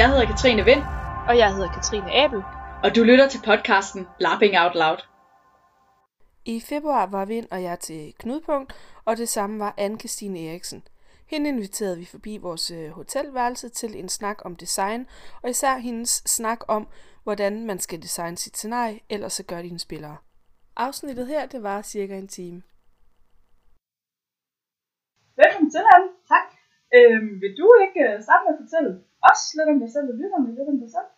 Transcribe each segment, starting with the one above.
Jeg hedder Katrine Vind, Og jeg hedder Katrine Abel. og du lytter til podcasten Lapping Out Loud. I februar var Vind og jeg til Knudepunkt, og det samme var anne Christine Eriksen. Hende inviterede vi forbi vores øh, hotelværelse til en snak om design, og især hendes snak om, hvordan man skal designe sit scenarie, ellers så gør dine spillere. Afsnittet her, det var cirka en time. Velkommen til, Anne. Tak. Øhm, vil du ikke øh, starte med at fortælle os lidt om dig selv, og lytterne lidt om dig selv?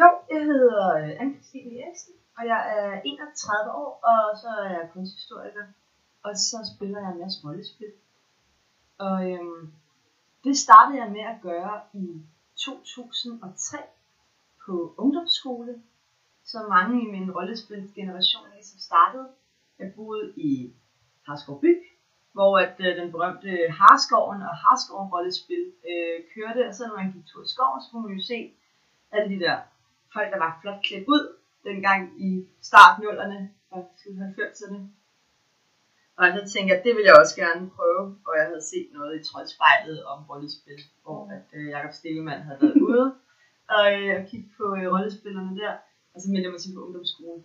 Jo, jeg hedder øh, Anne-Christine Eriksen, og jeg er 31 år, og så er jeg kunsthistoriker, og så spiller jeg en masse rollespil. Og øhm, det startede jeg med at gøre i 2003 på ungdomsskole, så mange i min rollespilsgeneration ligesom startede. Jeg boede i Harskov by, hvor at, øh, den berømte Harskoven og Harskoven rollespil øh, kørte, og så når man gik tur i skoven, så kunne man jo se alle de der folk, der var flot klædt ud, dengang i startnullerne og 90'erne. Og så tænkte jeg, at det ville jeg også gerne prøve, og jeg havde set noget i Troldspejlet om rollespil, hvor at, øh, Jakob Stegemann havde været ude og, øh, kigge på øh, rollespillerne der, og så meldte jeg mig til på ungdomsskolen.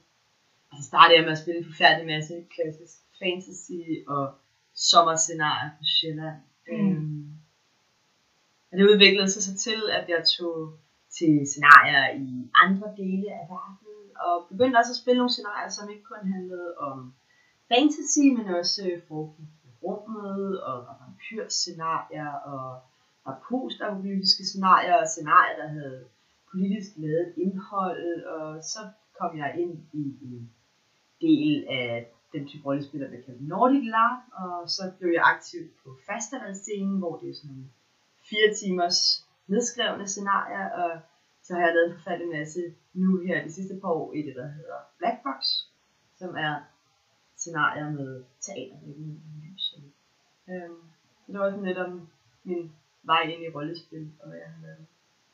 Og så startede jeg med at spille en forfærdelig masse klassisk fantasy og sommerscenarier på Sjælland. Mm. Øhm, og det udviklede sig så til, at jeg tog til scenarier i andre dele af verden, og begyndte også at spille nogle scenarier, som ikke kun handlede om fantasy, men også foregik i rummet, og var vampyrscenarier, og var postapokalyptiske scenarier, og scenarier, der havde politisk lavet indhold, og så kom jeg ind i en del af den type rollespiller, der kalder Nordic LARP, og så blev jeg aktiv på festivalscenen, hvor det er sådan nogle fire timers nedskrevne scenarier, og så har jeg lavet en forfærdelig masse nu her de sidste par år i det, der hedder Black Box, som er scenarier med teater med lys. Øhm, det var sådan lidt om min vej ind i rollespil, og hvad jeg har lavet.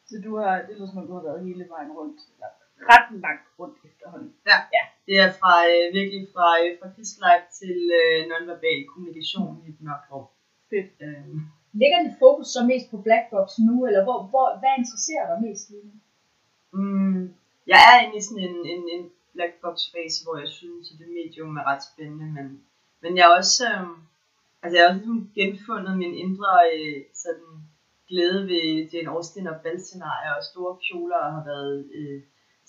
Så du har, det lyder som om du har været hele vejen rundt, eller ret langt rundt efterhånden. Ja, ja. det er fra, øh, virkelig fra, øh, fra krigslife til øh, nonverbal kommunikation i et mørkt rum. Fedt. Øhm, Ligger dit fokus så mest på black box nu, eller hvor, hvor, hvad interesserer dig mest lige nu? Mm, jeg er inde i sådan en, en, en black box fase, hvor jeg synes, at det medium er ret spændende, men, men jeg er også, øh, altså jeg har også ligesom genfundet min indre øh, sådan glæde ved Jane Austen og Bell-scenarier og store kjoler, og har været øh,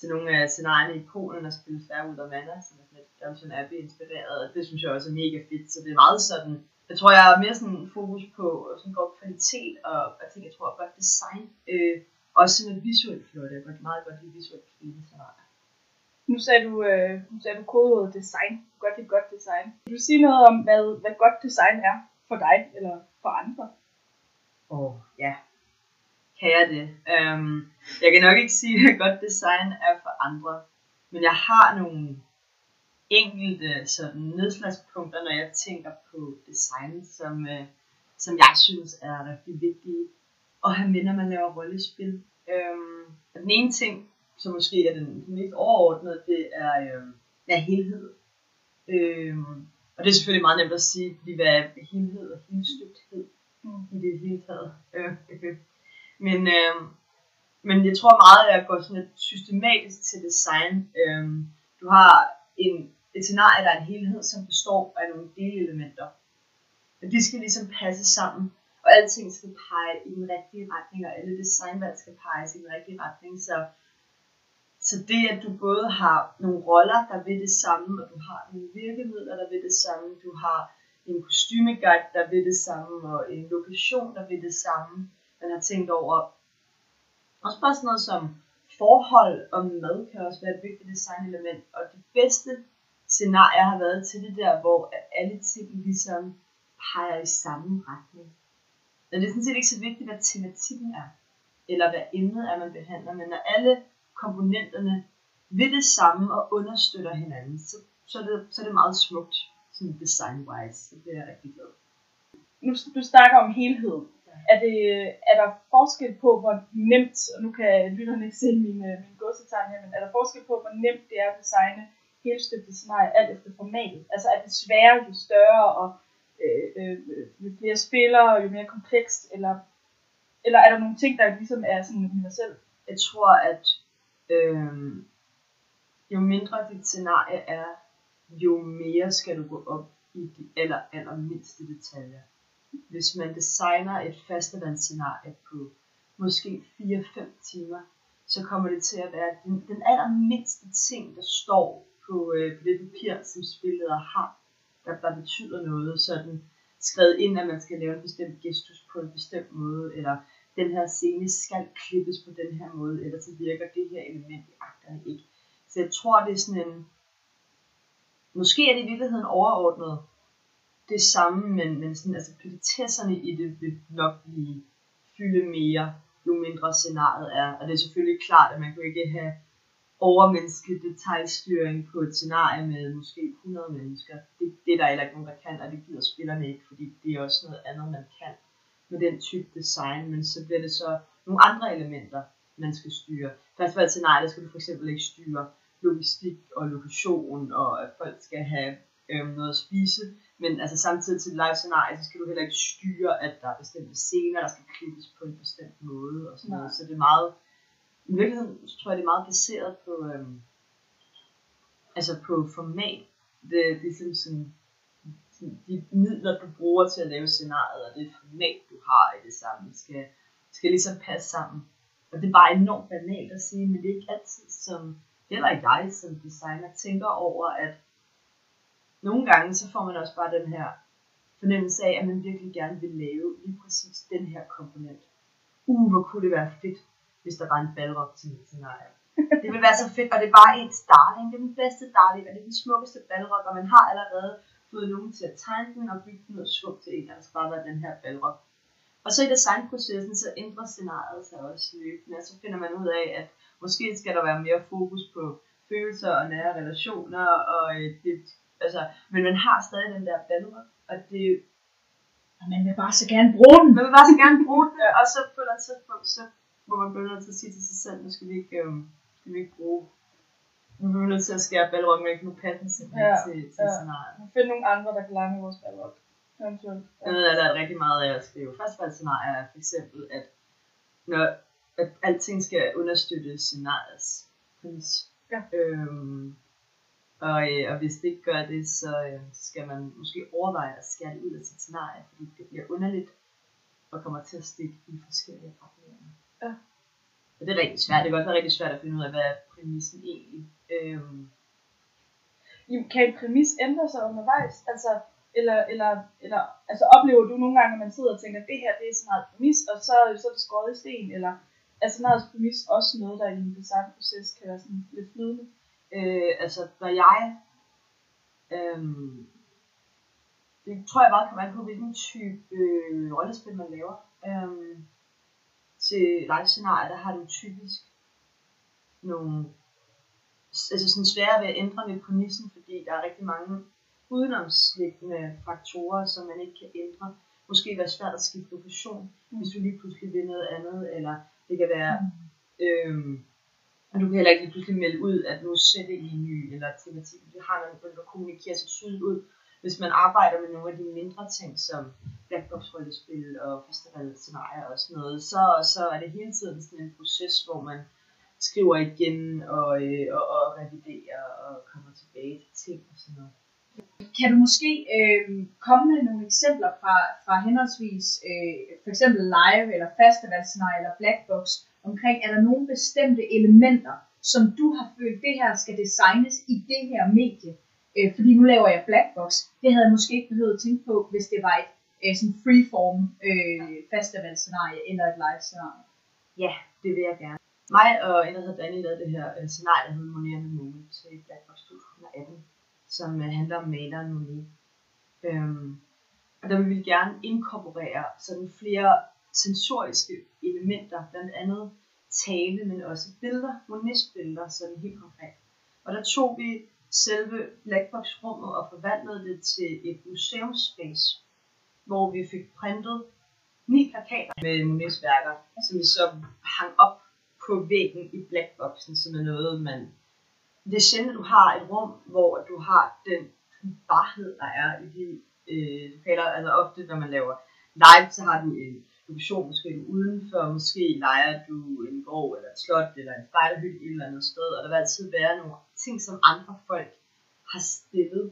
til nogle af scenarierne i Polen og spille færre ud af Manna, som er sådan lidt Downton Abbey inspireret, og det synes jeg også er mega fedt, så det er meget sådan, jeg tror jeg er mere sådan fokus på sådan god kvalitet og jeg tænker, jeg tror godt design, øh, også sådan et visuelt flot, jeg kan meget godt lide visuelt flotte scenarier. Nu sagde du, øh, nu sagde du kodeordet design. Godt det godt design. Kan du sige noget om, hvad, hvad godt design er for dig, eller for andre? Kan jeg det? Um, jeg kan nok ikke sige, hvad godt design er for andre, men jeg har nogle enkelte sådan nedslagspunkter, når jeg tænker på design, som, øh, som jeg synes er rigtig vigtige at have med, når man laver rollespil. Øhm, den ene ting, som måske er den, den mest overordnede, det er, øh, er helhed. Øhm, og det er selvfølgelig meget nemt at sige, fordi hvad er helhed og helstøbthed mm. i det hele taget. Øh, øh. Men, øh, men jeg tror meget, at jeg går sådan lidt systematisk til design. Øh, du har en, et scenarie, der er en helhed, som består af nogle delelementer. Og de skal ligesom passe sammen, og alting skal pege i den rigtige retning, og alle designvalg skal pege i den rigtige retning. Så, så det, at du både har nogle roller, der vil det samme, og du har nogle virkemidler, der vil det samme, du har en kostymeguide, der vil det samme, og en lokation, der vil det samme, man har tænkt over. Også bare sådan noget som forhold og mad kan også være et vigtigt designelement, og det bedste scenarier har været til det der, hvor alle ting ligesom peger i samme retning. Men det er sådan set ikke så vigtigt, hvad tematikken er, eller hvad emnet er, man behandler, men når alle komponenterne vil det samme og understøtter hinanden, så, så, er, det, så er det meget smukt, sådan design-wise, så det er jeg rigtig glad Nu du snakker om helheden. Er, det, er der forskel på, hvor nemt, og nu kan lytterne ikke se min, øh, min godsetegn her, men er der forskel på, hvor nemt det er at designe helstøbte scenarier alt efter formatet? Altså er det sværere, jo større og øh, øh, jo flere spillere, jo mere komplekst, eller Eller er der nogle ting, der ligesom er sådan universelt? Jeg tror, at øh, jo mindre dit scenarie er, jo mere skal du gå op i de aller, aller mindste detaljer. Hvis man designer et fastevandsscenarie på måske 4-5 timer, så kommer det til at være den, den allermindste ting, der står på, øh, på det papir, som spillet har, der, der betyder noget. Sådan skrevet ind, at man skal lave en bestemt gestus på en bestemt måde, eller den her scene skal klippes på den her måde, eller så virker det her element i akterne ikke. Så jeg tror, det er sådan en... Måske er det i virkeligheden overordnet det samme, men, men sådan, altså politesserne i det vil nok blive fylde mere, jo mindre scenariet er. Og det er selvfølgelig klart, at man kan ikke have overmenneskelig detaljstyring på et scenarie med måske 100 mennesker. Det, det er der heller ikke nogen, der kan, og det gider spillerne ikke, fordi det er også noget andet, man kan med den type design, men så bliver det så nogle andre elementer, man skal styre. Først for et scenarie, der skal du for eksempel ikke styre logistik og lokation, og at folk skal have øh, noget at spise, men altså samtidig til live scenarie, så skal du heller ikke styre, at der er bestemte scener, der skal klippes på en bestemt måde, og sådan noget. Så det er meget, i virkeligheden så tror jeg, det er meget baseret på, øhm, altså på format. Det, det er ligesom sådan, de midler, du bruger til at lave scenariet, og det format, du har i det samme, skal, skal ligesom passe sammen. Og det er bare enormt banalt at sige, men det er ikke altid, som heller ikke jeg som designer tænker over, at nogle gange, så får man også bare den her fornemmelse af, at man virkelig gerne vil lave lige præcis den her komponent. Uh, hvor kunne det være fedt, hvis der var en balrog til mit scenarie. Det ville være så fedt, og det er bare ens darling. Det er den bedste darling, og det er den smukkeste balrog, og man har allerede fået nogen til at tegne den og bygge den og smukt til en, der skal bare være den her balrog. Og så i designprocessen, så ændrer scenariet sig også løbende, og så finder man ud af, at måske skal der være mere fokus på følelser og nære relationer, og det, altså, men man har stadig den der balrog, og det, Og man vil bare så gerne bruge den. man vil bare så gerne bruge det, og så på et eller andet tidspunkt, så må man blive nødt til at sige til sig selv, nu skal vi ikke, øhm, skal vi ikke bruge, nu bliver vi nødt til at skære balroggen væk, nu passer den simpelthen Ja, til, til ja. scenariet. Vi finder nogle andre, der kan lege med vores balrog. Eventuelt. Jeg ved, at der er rigtig meget af at skrive førstvalgsscenarier, er for eksempel, at når at alting skal understøtte scenariets præmis. Ja. Øhm, og, øh, og hvis det ikke gør det, så øh, skal man måske overveje at skære det ud af sit scenarie, fordi det bliver underligt og kommer til at stikke i forskellige retninger. Ja. Og det er rigtig svært. Det kan også være rigtig svært at finde ud af, hvad er præmissen egentlig. Øhm, Jamen, Kan en præmis ændre sig undervejs? Altså, eller, eller, eller altså, oplever du nogle gange, at man sidder og tænker, at det her det er sådan meget præmis, og så, så er det skåret i sten, eller er sådan noget præmis også noget, der i en designproces kan være sådan lidt flydende? Øh, altså, når jeg... Øhm, det tror jeg bare kan være på, hvilken type øh, rollespil man laver. Øhm, til live-scenarier, der har du typisk nogle altså sådan svære ved at ændre ved præmissen, fordi der er rigtig mange udenomsliggende faktorer, som man ikke kan ændre. Måske være svært at skifte lokation, mm. hvis du lige pludselig vil noget andet, eller det kan være, mm. øhm, og du kan heller ikke lige pludselig melde ud, at nu sætter I en ny, eller tematik. Det har man, man kan kommunikere sig tydeligt ud. Hvis man arbejder med nogle af de mindre ting, som black box rollespil og festivalscenarier og sådan noget, så, så er det hele tiden sådan en proces, hvor man skriver igen og, øh, og, og reviderer og kommer tilbage til ting og sådan noget. Kan du måske øh, komme med nogle eksempler fra, fra henholdsvis øh, for eksempel live eller festivalscenarie eller blackbox omkring, er der nogle bestemte elementer, som du har følt, det her skal designes i det her medie? Øh, fordi nu laver jeg blackbox. Det havde jeg måske ikke behøvet at tænke på, hvis det var et øh, sådan freeform øh, festivalscenarie eller et live scenarie. Ja, det vil jeg gerne. Mig og en, der hedder Danny, lavede det her øh, scenarie, der hedder Monet med Monet til Blackbox 2018, som øh, handler om maleren Monet. Øhm, og der vil vi gerne inkorporere sådan flere sensoriske elementer, blandt andet tale, men også billeder, monistbilleder, billeder, sådan helt konkret. Og der tog vi selve Blackbox-rummet og forvandlede det til et museumspace, hvor vi fik printet ni plakater med Monets værker, som vi så hang op på væggen i Blackboxen, som er noget, man... Det er sjældent, at du har et rum, hvor du har den barhed, der er i de øh, lokaler. Altså ofte, når man laver live, så har du en lokation, måske er du udenfor, måske leger du en gård eller et slot eller en spejderhytte et eller andet sted, og der vil altid være nogle ting, som andre folk har stillet,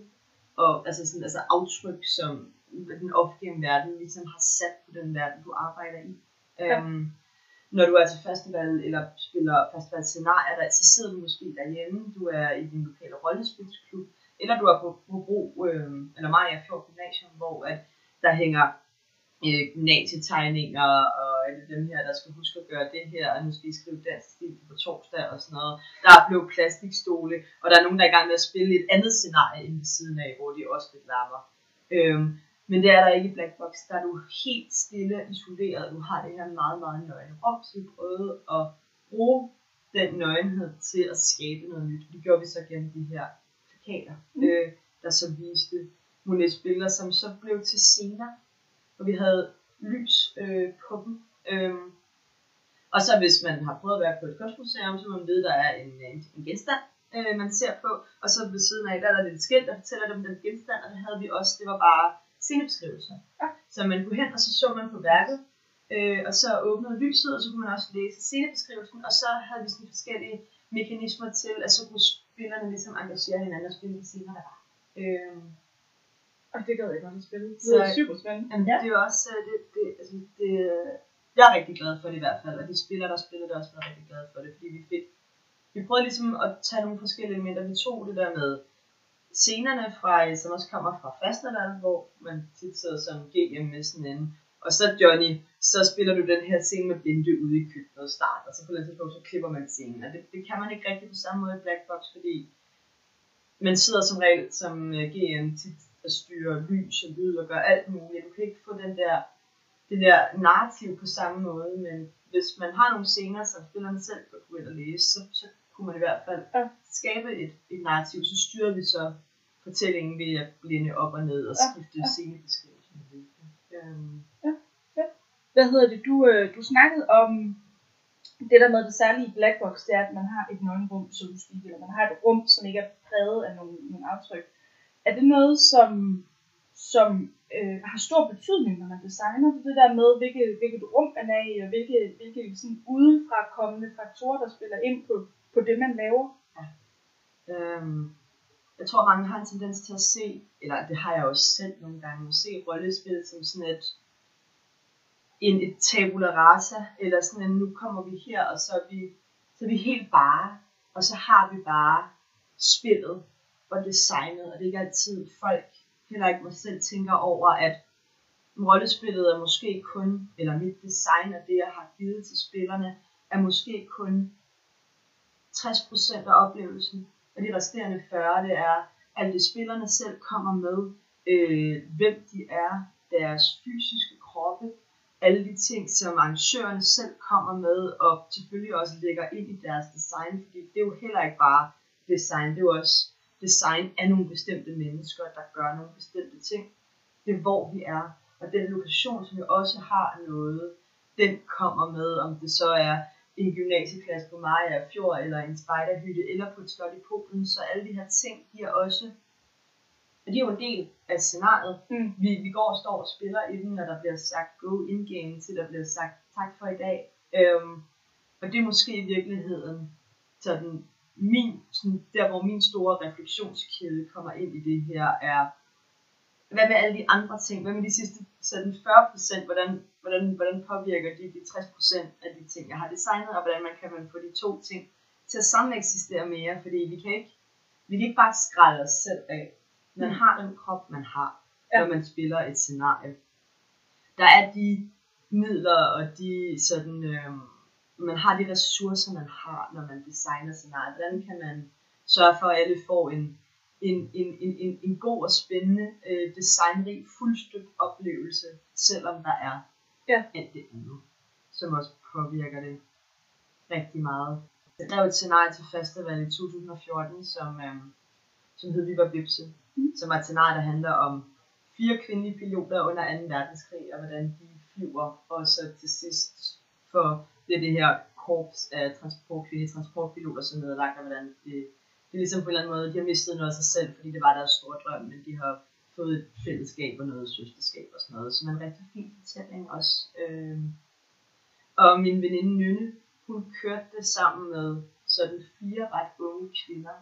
og altså sådan, altså aftryk, som den offentlige verden ligesom har sat på den verden, du arbejder i. Ja. Øhm, når du er til festival eller spiller festival scenarier, der, så sidder du måske derhjemme, du er i din lokale rollespilsklub, eller du er på, på Bro, øh, eller Maja Fjord Gymnasium, hvor at der hænger øh, gymnasietegninger, og det dem her, der skal huske at gøre det her, og nu skal I skrive dansk stil på torsdag og sådan noget. Der er blevet plastikstole, og der er nogen, der er i gang med at spille et andet scenarie inde ved siden af, hvor de også lidt larmer. Øhm, men det er der ikke i Black Box, der er du helt stille og isoleret. Du har det her meget, meget nøgne rum, så vi prøvede at bruge den nøgenhed til at skabe noget nyt. Det gjorde vi så gennem de her plakater, mm. øh, der så viste Monets billeder, som så blev til scener, og vi havde lys øh, på dem. Øhm, og så hvis man har prøvet at være på et kunstmuseum, så må man vide, at der er en, en, en genstand, øh, man ser på, og så ved siden af, der er der lidt skilt, der fortæller dem den genstand, og det havde vi også, det var bare scenebeskrivelser. Ja. Så man kunne hen, og så så man på værket, øh, og så åbnede lyset, og så kunne man også læse scenebeskrivelsen, og så havde vi sådan forskellige mekanismer til, at så kunne spillerne ligesom engagere hinanden og spille scener, der var. Øh, Og det gad jeg godt at spille. Det Så- er super spændende. Jamen, ja. det er jo også, øh, det, det, altså, det, jeg er rigtig glad for det i hvert fald, og de spillere, der spillede det, også været rigtig glade for det, fordi vi fik, vi prøvede ligesom at tage nogle forskellige elementer, vi tog det der med scenerne fra, øh, som også kommer fra festival, hvor man tit sidder som GM med sådan en, og så Johnny, så spiller du den her scene med Binde ude i køkkenet og start, og så på andet tidspunkt, så klipper man scenen, og det, det kan man ikke rigtig på samme måde i Black Box, fordi man sidder som regel som øh, GM tit og styrer lys og lyd og gør alt muligt. Du kan ikke få den der, det der narrativ på samme måde, men hvis man har nogle scener, som spillerne selv kan gå ind og læse, så, så kunne man i hvert fald Ja. skabe et, et narrativ. Så styrer vi så fortællingen ved at blinde op og ned og Ja, skifte ja. scenebeskrivelsen. Øhm, Hvad hedder det? Du, øh, du snakkede om det der med det særlige i Black Box, det er, at man har et nøgenrum, som du siger, eller man har et rum, som ikke er præget af nogle, nogle aftryk. Er det noget, som, som øh, har stor betydning, når man designer det, det der med, hvilket, hvilket rum man er i, og hvilke, hvilke sådan udefra kommende faktorer, der spiller ind på, på det, man laver? Ja. Øhm, jeg tror, mange har en tendens til at se, eller det har jeg også selv nogle gange, at se rollespil som sådan et, en, et tabula rasa, eller sådan en, nu kommer vi her, og så er vi, så er vi helt bare, og så har vi bare spillet og designet, og det er ikke altid folk, heller ikke mig selv, tænker over, at rollespillet er måske kun, eller mit design og det, jeg har givet til spillerne, er måske kun 60% af oplevelsen, og de resterende 40, det er alt det spillerne selv kommer med, øh, hvem de er, deres fysiske kroppe, alle de ting, som arrangørerne selv kommer med, og selvfølgelig også lægger ind i deres design, fordi det er jo heller ikke bare design, det er jo også design af nogle bestemte mennesker, der gør nogle bestemte ting. Det er hvor vi er, og den lokation, som vi også har noget, den kommer med, om det så er en gymnasieklasse på Maja Fjord, eller en spejderhytte, eller på et slot i Polen, så alle de her ting, de er også, og de er jo en del af scenariet. Mm. Vi, vi går og står og spiller i den, når der bliver sagt go in-game, til der bliver sagt tak for i dag. Øhm, og det er måske i virkeligheden sådan min, sådan der hvor min store refleksionskæde kommer ind i det her, er, hvad med alle de andre ting? Hvad med de sidste sådan 40%? Hvordan, hvordan, hvordan påvirker de de 60% af de ting, jeg har designet, og hvordan man kan man få de to ting til at sameksistere mere? Fordi vi kan ikke, vi kan ikke bare skrælle os selv af. Man Mm. har den krop, man har, Ja. når man spiller et scenarie. Der er de midler og de sådan, øh, man har de ressourcer, man har, når man designer scenariet. Hvordan kan man sørge for, at alle får en, en, en, en, en, en god og spændende, øh, designrig, fuldstøbt oplevelse, selvom der er Ja. alt det andet, som også påvirker det rigtig meget. Jeg skrev et scenarie til festival i 2014, som, øh, som hed Vi var Bipse, Mm. som var et scenarie, der handler om fire kvindelige piloter under 2. verdenskrig, og hvordan de flyver, og så til sidst for det, er det her korps af transport, kvindelige transportpiloter, som er nedlagt, og hvordan det, det er ligesom på en eller anden måde, de har mistet noget af sig selv, fordi det var deres store drøm, men de har fået et fællesskab og noget søsterskab og sådan noget, som er en rigtig fin fortælling også. Øh, og min veninde Nynne, hun kørte det sammen med sådan fire ret unge kvinder.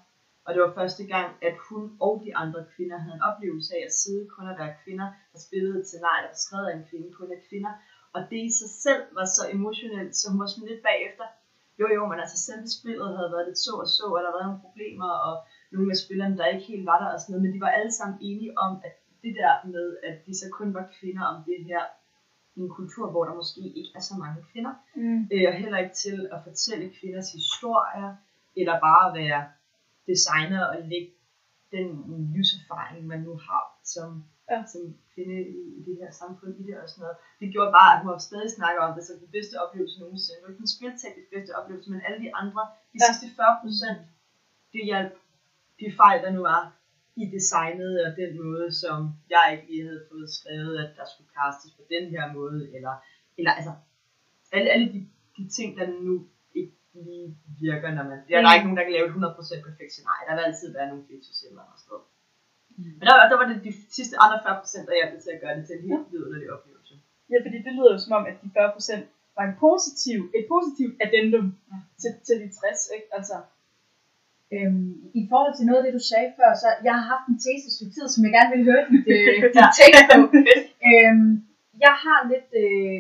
Og det var første gang, at hun og de andre kvinder havde en oplevelse af at sidde kun at være kvinder, der spillede til nej, der skrev af en kvinde, kun af kvinder. Og det i sig selv var så emotionelt, så hun var sådan lidt bagefter. Jo jo, men altså selve spillet havde været lidt så og så, og der var nogle problemer, og nogle af spillerne, der ikke helt var der og sådan noget, men de var alle sammen enige om, at det der med, at de så kun var kvinder om det her, i en kultur, hvor der måske ikke er så mange kvinder, Mm. øh, og heller ikke til at fortælle kvinders historier, eller bare være designer og lægge den livserfaring, man nu har som, Ja. som kvinde i, i det her samfund i det og sådan noget. Det gjorde bare, at hun stadig snakker om det som den bedste oplevelse nogensinde. Det var ikke den spilteknisk bedste oplevelse, men alle de andre, de Ja. sidste 40 procent, det hjalp de fejl, der nu var i designet og den måde, som jeg ikke lige havde fået skrevet, at der skulle castes på den her måde, eller, eller altså, alle, alle de, de ting, der nu ikke lige virker, når man... Ja, der er ikke nogen, der kan lave et 100% perfekt scenarie. Der vil altid være nogle glitches eller andet sted. Men der, der var det de sidste andre 40%, der hjalp til at gøre det til en helt vidunderlig oplevelse. Ja, fordi det lyder jo som om, at de 40% var en positiv, et positivt addendum Ja. til, til de 60, ikke? Altså, Øhm, I forhold til noget af det, du sagde før, så jeg har haft en tese stykke tid, som jeg gerne vil høre dit, øh, dit take på. øhm, jeg har lidt øh,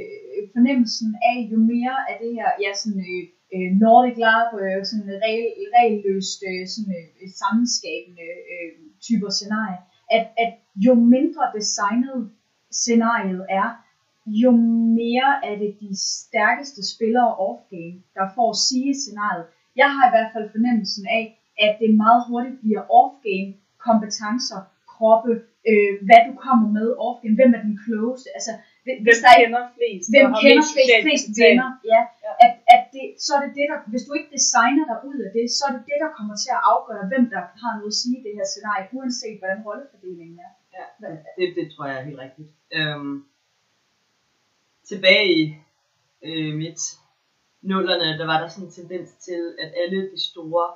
fornemmelsen af, jo mere af det her, ja, sådan øh, øh, Nordic Lab, øh, sådan regel, regelløst, øh, sådan øh, sammenskabende øh, typer scenarie, at, at jo mindre designet scenariet er, jo mere er det de stærkeste spillere off-game, der får sige scenariet. Jeg har i hvert fald fornemmelsen af, at det meget hurtigt bliver off-game kompetencer, kroppe, øh, hvad du kommer med off-game, hvem er den klogeste, altså hvis der er kender flest? hvem kender flest, flest venner, ja, Ja. At, at det, så er det det, der, hvis du ikke designer dig ud af det, så er det det, der kommer til at afgøre, hvem der har noget at sige i det her scenarie, uanset hvordan rollefordelingen er. Ja, det, det tror jeg er helt rigtigt. Øhm, tilbage i øh, midt nullerne, der var der sådan en tendens til, at alle de store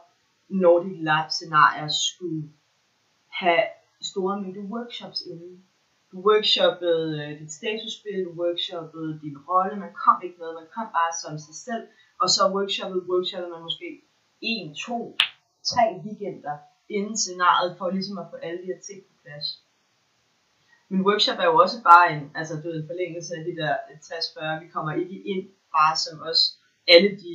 Nordic Lab scenarier skulle have store mængder workshops inden. Du workshoppede øh, dit statusspil, du workshoppede din rolle, man kom ikke med, man kom bare som sig selv, og så workshoppede, workshoppede man måske en, to, tre weekender inden scenariet, for ligesom at få alle de her ting på plads. Men workshop er jo også bare en, altså du ved, en forlængelse af de der 60-40, vi kommer ikke ind bare som os, alle de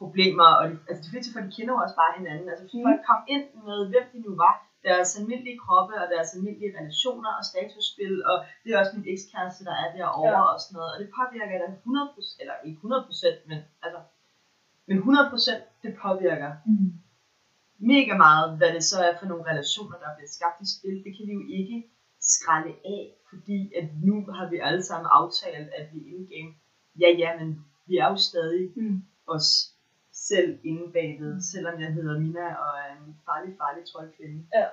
problemer, og de, altså de fleste folk, de kender jo også bare hinanden, altså Mm. folk kom ind med, hvem de nu var, deres almindelige kroppe, og deres almindelige relationer og statusspil, og det er også min ekskæreste, der er derovre Ja. og sådan noget, og det påvirker da 100%, eller ikke 100%, men altså, men 100% det påvirker Mm. mega meget, hvad det så er for nogle relationer, der bliver skabt i spil. Det kan vi jo ikke skralde af, fordi at nu har vi alle sammen aftalt, at vi er in-game. Ja, ja, men vi er jo stadig Mm. os selv inde bagved, selvom jeg hedder Mina og er en farlig, farlig troldkvinde. Ja.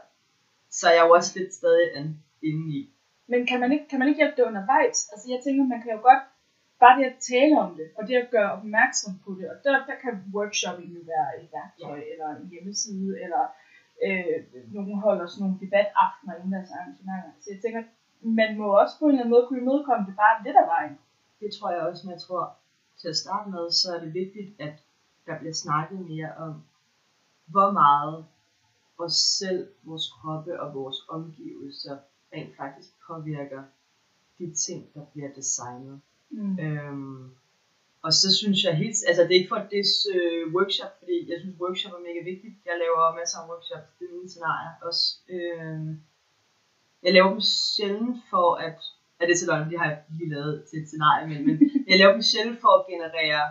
Så er jeg jo også lidt stadig an- inde i. Men kan man, ikke, kan man ikke hjælpe det undervejs? Altså jeg tænker, man kan jo godt bare det at tale om det, og det at gøre opmærksom på det, og der, der kan workshopping jo være et værktøj, ja. eller en hjemmeside, eller øh, nogen holder sådan nogle debataftener inden deres arrangementer. Så jeg tænker, man må også på en eller anden måde kunne imødekomme det bare lidt af vejen. Det tror jeg også, men jeg tror, til at starte med, så er det vigtigt, at der bliver snakket mere om, hvor meget os selv, vores kroppe og vores omgivelser rent faktisk påvirker de ting, der bliver designet. Mm. Øhm, og så synes jeg helt, altså det er ikke for det øh, workshop, fordi jeg synes workshop er mega vigtigt. Jeg laver masser af workshops, det er mine scenarier også. Øhm, jeg laver dem sjældent for at, ja det er så løgn, det har jeg lige lavet til et scenarie, men, men jeg laver dem sjældent for at generere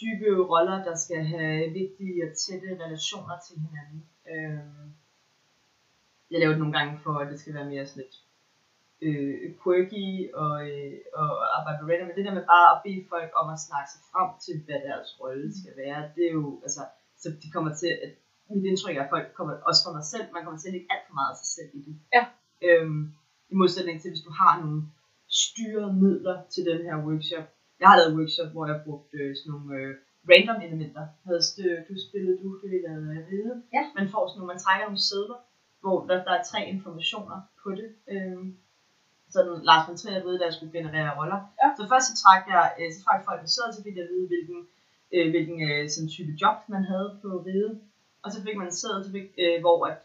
dybe roller, der skal have vigtige og tætte relationer til hinanden. Øhm, jeg laver det nogle gange for, at det skal være mere sådan lidt øh, quirky og, øh, og arbejde med men det der med bare at bede folk om at snakke sig frem til, hvad deres rolle skal være, det er jo, altså, så de kommer til, at mit indtryk er, at folk kommer, også for mig selv, man kommer til at lægge alt for meget af sig selv i det. Ja. Øhm, I modsætning til, hvis du har nogle styrede midler til den her workshop. Jeg har lavet workshop, hvor jeg brugte øh, sådan nogle øh, random elementer. Havde st- du spillet du, det vi lavede, ved. Ja. Man får sådan nogle, man trækker nogle sædler, hvor der, der er tre informationer på det. Øh, sådan Lars von Trier ved, da jeg skulle generere roller. Ja. Så først så trak jeg, øh, så trak folk med sædet, så fik jeg at vide, hvilken, øh, hvilken øh, sådan type job man havde på riget. Og så fik man så fik, øh, hvor at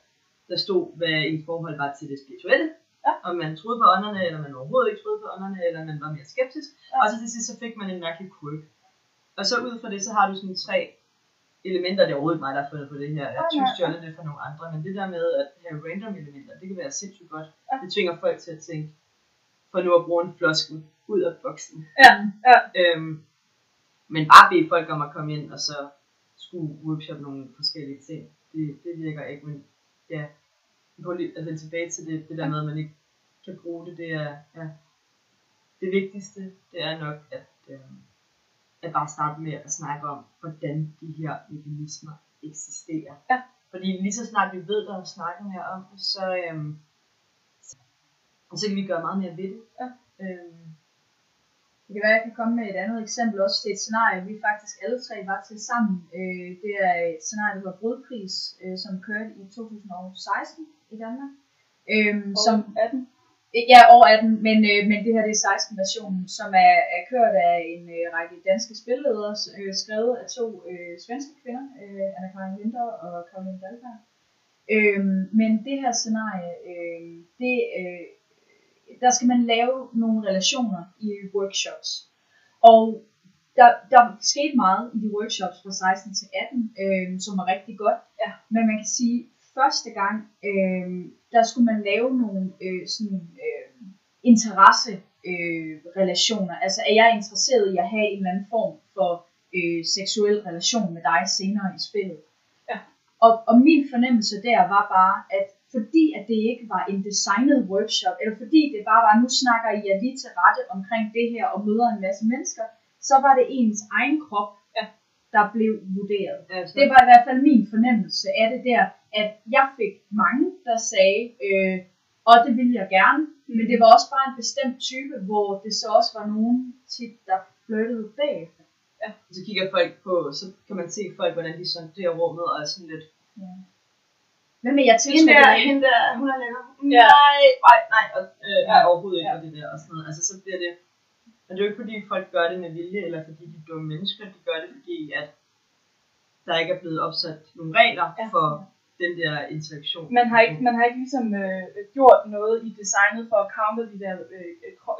der stod, hvad ens forhold var til det spirituelle. Ja. Om man troede på ånderne, eller man overhovedet ikke troede på ånderne, eller man var mere skeptisk. Ja. Og så til sidst, så fik man en mærkelig quirk. Og så ud fra det, så har du sådan tre elementer, det er overhovedet mig, der har fundet på det her. Jeg synes, ja. stjålet det fra nogle andre, men det der med at have random elementer, det kan være sindssygt godt. Ja. Det tvinger folk til at tænke, for nu at bruge en floskel, ud af boksen. Ja, ja. Øhm, men bare bede folk om at komme ind, og så skulle workshop nogle forskellige ting. Det, det virker ikke, men ja, prøv lige at vende tilbage til det, det der med, at man ikke kan bruge det, det er, ja, det vigtigste, det er nok, at, øhm, at bare starte med at snakke om, hvordan de her mekanismer eksisterer. Ja. Fordi lige så snart vi ved, der er snakket mere om så, øhm, så, kan vi gøre meget mere ved det. Ja. Øhm, Det kan være, at jeg kan komme med et andet eksempel også til et scenarie, vi faktisk alle tre var til sammen. Øh, det er et scenarie, der hedder Brudpris, øh, som kørte i 2016 i Danmark. Øhm, som, Som 18. ja, over 18, men, øh, men det her det er 16-versionen, som er, er kørt af en øh, række danske spilledere, øh, skrevet af to øh, svenske kvinder, øh, Anna-Karin Linder og Karoline Dahlberg. Øhm, men det her scenarie, øh, det, øh, der skal man lave nogle relationer i workshops. Og der, der skete meget i de workshops fra 16 til 18, øh, som var rigtig godt. Ja. Men man kan sige, første gang, øh, der skulle man lave nogle øh, sådan, øh, interesse øh, relationer. Altså er jeg interesseret i at have en eller anden form for øh, seksuel relation med dig senere i spillet. Ja. Og, og min fornemmelse der var bare, at fordi at det ikke var en designet workshop, eller fordi det bare var, nu snakker I jer lige til rette omkring det her og møder en masse mennesker, så var det ens egen krop, Ja. der blev vurderet. altså, Det var i hvert fald min fornemmelse af det der, at jeg fik mange, der sagde, øh, og det ville jeg gerne, men det var også bare en bestemt type, hvor det så også var nogen tit, der flyttede bagefter. så kigger folk på, så kan man se folk, hvordan de sonderer rummet, og er sådan lidt, Hvad med jeg hende tiltrækker der, hende der, hun er lækker. Ja. Nej, nej, nej, og, øh, nej, overhovedet ikke, Ja. og det der, og sådan noget. Altså, så bliver det, men det er jo ikke fordi folk gør det med vilje, eller fordi de er dumme mennesker, de gør det fordi, at der ikke er blevet opsat nogle regler Ja. for den der interaktion. Man har ikke, man har ikke ligesom øh, gjort noget i designet for at counter de der øh,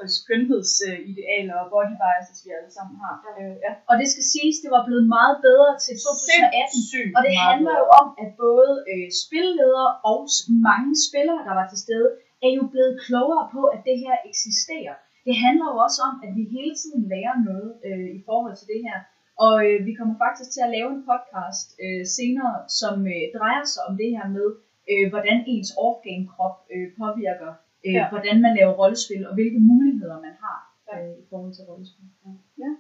øh, skønhedsidealer og body biases, vi alle sammen har. Øh, ja. Og det skal siges, det var blevet meget bedre til 2018. Sindssygt Og det handler jo bedre. om, at både øh, spilledere og mange spillere, der var til stede, er jo blevet klogere på, at det her eksisterer. Det handler jo også om, at vi hele tiden lærer noget øh, i forhold til det her. Og øh, vi kommer faktisk til at lave en podcast øh, senere, som øh, drejer sig om det her med, øh, hvordan ens off-game-krop øh, påvirker, øh, Ja. ja. hvordan man laver rollespil, og hvilke muligheder man har Ja. øh, i forhold til rollespil. Ja.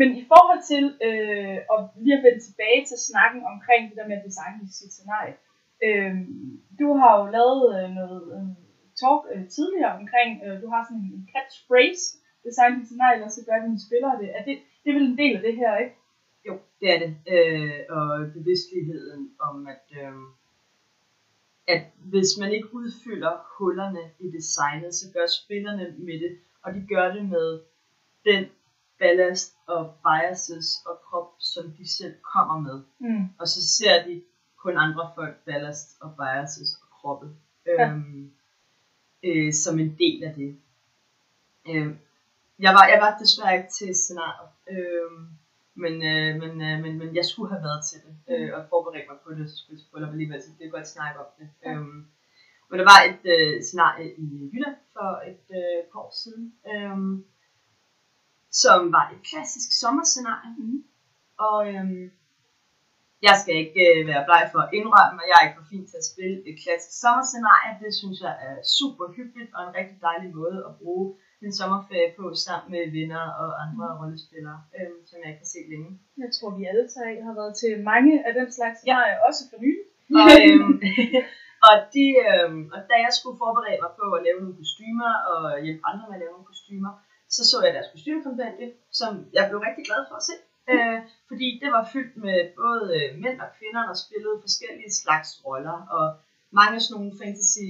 Men i forhold til øh, at lige at vende tilbage til snakken omkring det der med at designe sit scenarie. Øh, du har jo lavet øh, noget øh, talk øh, tidligere omkring, øh, du har sådan en catchphrase, design dit scenarie, eller så gør dine spillere det. Er det, det er vel en del af det her, ikke? Jo, det er det. Øh, og bevidstligheden om, at, øh, at hvis man ikke udfylder hullerne i designet, så gør spillerne med det, og de gør det med den ballast og biases og krop, som de selv kommer med. Mm. Og så ser de kun andre folk ballast og biases og kroppe Ja. øhm, øh, som en del af det. Øhm, jeg, var, jeg var desværre ikke til scenariet, øhm, men, øh, men, øh, men, men jeg skulle have været til det, øh, og forberedt mig på det, så skulle jeg selvfølgelig alligevel, så det er godt snakke om det. Ja. Øhm, men der var et øh, scenarie i Jylland for et øh, par år siden, øhm, som var et klassisk sommerscenarie. Mhm. Og øhm, jeg skal ikke øh, være bleg for at indrømme, at jeg er ikke for fint til at spille et klassisk sommerscenarie. Det synes jeg er super hyggeligt og en rigtig dejlig måde at bruge en sommerferie på sammen med venner og andre Mhm. rollespillere, øhm, som jeg ikke har set længe. Jeg tror, vi alle tre har været til mange af den slags scenarier, også for nylig. Og, øhm, og, de, øhm, og da jeg skulle forberede mig på at lave nogle kostymer og hjælpe andre med at lave nogle kostymer, så så jeg deres kostymekompendie, som jeg blev rigtig glad for at se. Øh, fordi det var fyldt med både øh, mænd og kvinder, der spillede forskellige slags roller, og mange af sådan nogle fantasy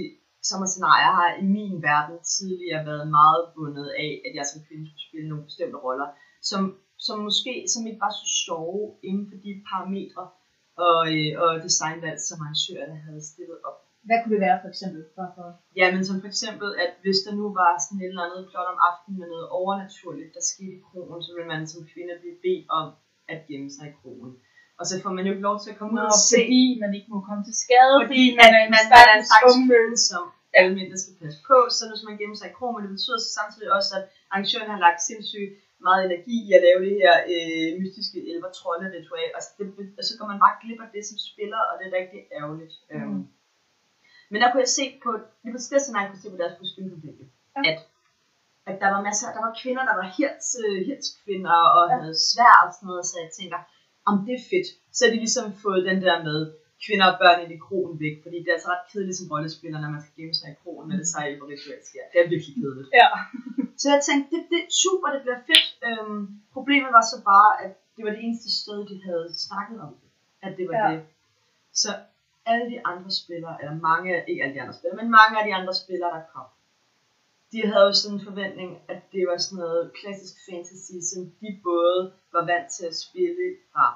sommerscenarier har i min verden tidligere været meget bundet af, at jeg som kvinde skulle spille nogle bestemte roller, som, som måske som ikke var så sjove inden for de parametre og, øh, og designvalg, som arrangørerne havde stillet op. Hvad kunne det være for eksempel? Bare for... Ja, men som for eksempel, at hvis der nu var sådan et eller andet plot om aftenen med noget overnaturligt, der skete i krogen, så ville man som kvinde blive bedt om at gemme sig i krogen. Og så får man jo ikke lov til at komme ud og se, fordi man ikke må komme til skade, fordi man, man, man, man er en slags ung. følelse, som alle mænd, der skal passe på, så nu skal man gemme sig i krogen, men det betyder så samtidig også, at arrangøren har lagt sindssygt meget energi i at lave det her øh, mystiske elver trolde ritual, og så, det, og så går man bare glip af det som spiller, og det er rigtig ærgerligt. Mm. Øhm. Men der kunne jeg se på, lige på det scenarie, kunne jeg se på deres kostymekompendium, Ja. at, at der var masser, der var kvinder, der var hirts, øh, hirtskvinder og Ja. havde svær og sådan noget, så jeg tænker, om det er fedt. Så har de ligesom fået den der med kvinder og børn i krogen væk, fordi det er altså ret kedeligt som rollespiller, når man skal gemme sig i krogen, når det sejler på ritual sker. Det er virkelig kedeligt. Ja. Så jeg tænkte, det, det er super, det bliver fedt. Øhm, problemet var så bare, at det var det eneste sted, de havde snakket om. At det var Ja. det. Så alle de andre spillere, eller mange, ikke alle de andre spillere, men mange af de andre spillere, der kom, de havde jo sådan en forventning, at det var sådan noget klassisk fantasy, som de både var vant til at spille fra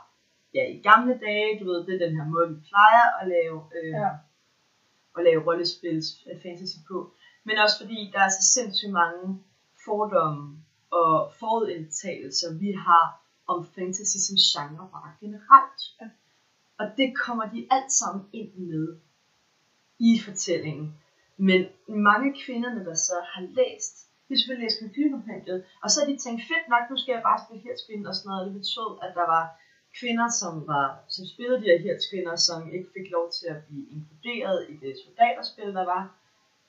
ja, i gamle dage, du ved, det er den her måde, vi plejer at lave, øh, Ja. at lave rollespil øh, fantasy på. Men også fordi der er så sindssygt mange fordomme og forudindtagelser, vi har om fantasy som genre bare generelt. Ja. Og det kommer de alt sammen ind med i fortællingen. Men mange kvinderne, der så har læst, de har selvfølgelig læst computerkompendiet, og så har de tænkt, fedt nok, nu skal jeg bare spille hirtskvinde og sådan noget. Og det betød, at der var kvinder, som, var, som spillede de her hirtskvinder, som ikke fik lov til at blive inkluderet i det soldaterspil, der var.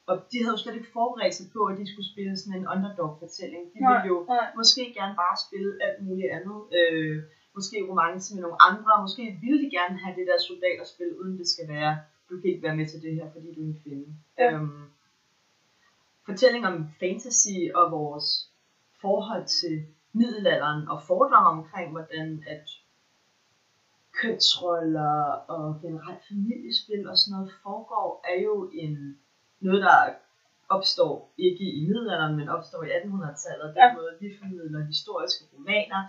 Og de havde jo slet ikke forberedt sig på, at de skulle spille sådan en underdog-fortælling. De ville jo nej. måske gerne bare spille alt muligt andet. Øh, måske romance med nogle andre. Måske ville de gerne have det der soldaterspil, uden det skal være, du kan ikke være med til det her, fordi du er en kvinde. Ja. Øhm, fortælling om fantasy og vores forhold til middelalderen og fordomme omkring, hvordan at kønsroller og generelt familiespil og sådan noget foregår, er jo en, noget, der opstår ikke i middelalderen, men opstår i 1800-tallet. Den Ja. måde, vi formidler historiske romaner.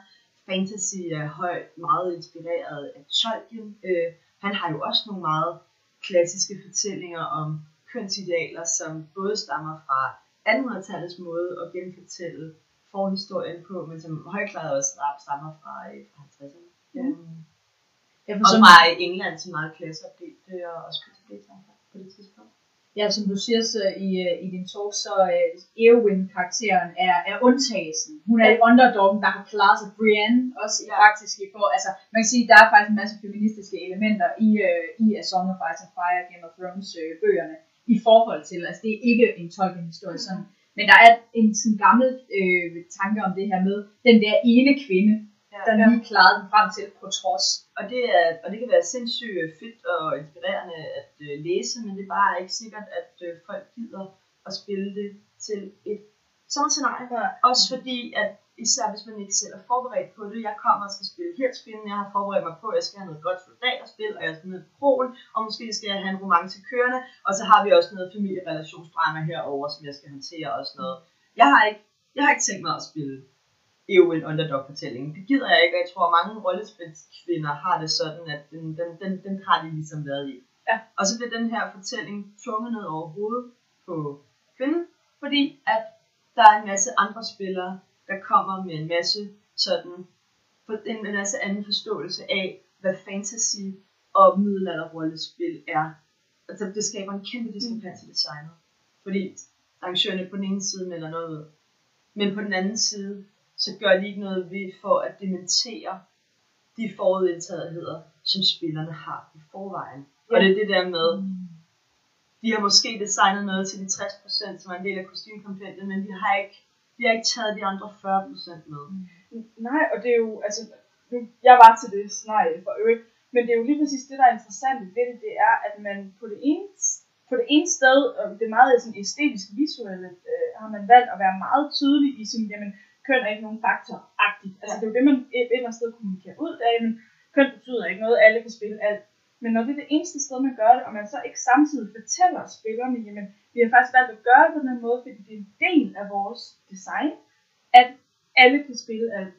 Fantasy er højt meget inspireret af Tolkien. Øh, han har jo også nogle meget klassiske fortællinger om kønsidealer, som både stammer fra 1800-tallets måde at genfortælle forhistorien på, men som højklart også stammer fra, øh, fra 50'erne. Ja. Øhm, Ja, og som, fra England til meget klasseopdelt, det er også kønsopdelt på det tidspunkt. Ja, som du siger så i, øh, i din talk, så uh, Eowyn-karakteren er, er undtagelsen. Hun er i underdoggen, der har klaret sig. Brienne også i Ja. faktisk i for, altså man kan sige, der er faktisk en masse feministiske elementer i, uh, i A Song of Ice and Fire, Game of Thrones uh, bøgerne, i forhold til, altså det er ikke en Tolkien-historie sådan, men der er en sådan gammel øh, tanke om det her med, den der ene kvinde, Ja, der lige klarede den frem til på trods. Og det, er, og det kan være sindssygt fedt og inspirerende at øh, læse, men det er bare ikke sikkert, at øh, folk gider at spille det til et sådan scenarie. Ja. Også fordi, at især hvis man ikke selv er forberedt på det. Jeg kommer og skal spille hirtskvinden, jeg har forberedt mig på, at jeg skal have noget godt soldaterspil, og jeg skal ned på krogen, og måske skal jeg have en romance kørende, og så har vi også noget familierelationsdrama herover, som jeg skal håndtere og sådan noget. Jeg har ikke, jeg har ikke tænkt mig at spille Eowyn underdog-fortælling. Det gider jeg ikke, og jeg tror, mange rollespilskvinder har det sådan, at den, den, den, den har de ligesom været i. Ja. Og så bliver den her fortælling tvunget ned over hovedet på kvinden, fordi at der er en masse andre spillere, der kommer med en masse sådan, en, en masse anden forståelse af, hvad fantasy og middelalderrollespil er. Altså, det skaber en kæmpe diskrepans i designet. Fordi arrangørerne på den ene side melder noget ud, men på den anden side, så gør de ikke noget ved for at dementere de forudindtagetheder, som spillerne har i forvejen. Ja. Og det er det der med, de har måske designet noget til de 60%, som er en del af kostymkompendiet, men de har ikke, de har ikke taget de andre 40% med. Nej, og det er jo, altså, nu, jeg var til det scenarie for øvrigt, men det er jo lige præcis det, der er interessant ved det, det er, at man på det ene, på det ene sted, og det er meget sådan æstetisk visuelle, øh, har man valgt at være meget tydelig i sin, jamen, køn er ikke nogen faktor-agtigt. Altså, det er jo det, man et eller andet sted kommunikerer ud af, men køn betyder ikke noget, alle kan spille alt. Men når det er det eneste sted, man gør det, og man så ikke samtidig fortæller spillerne, jamen, vi har faktisk valgt at gøre det på den måde, fordi det er en del af vores design, at alle kan spille alt.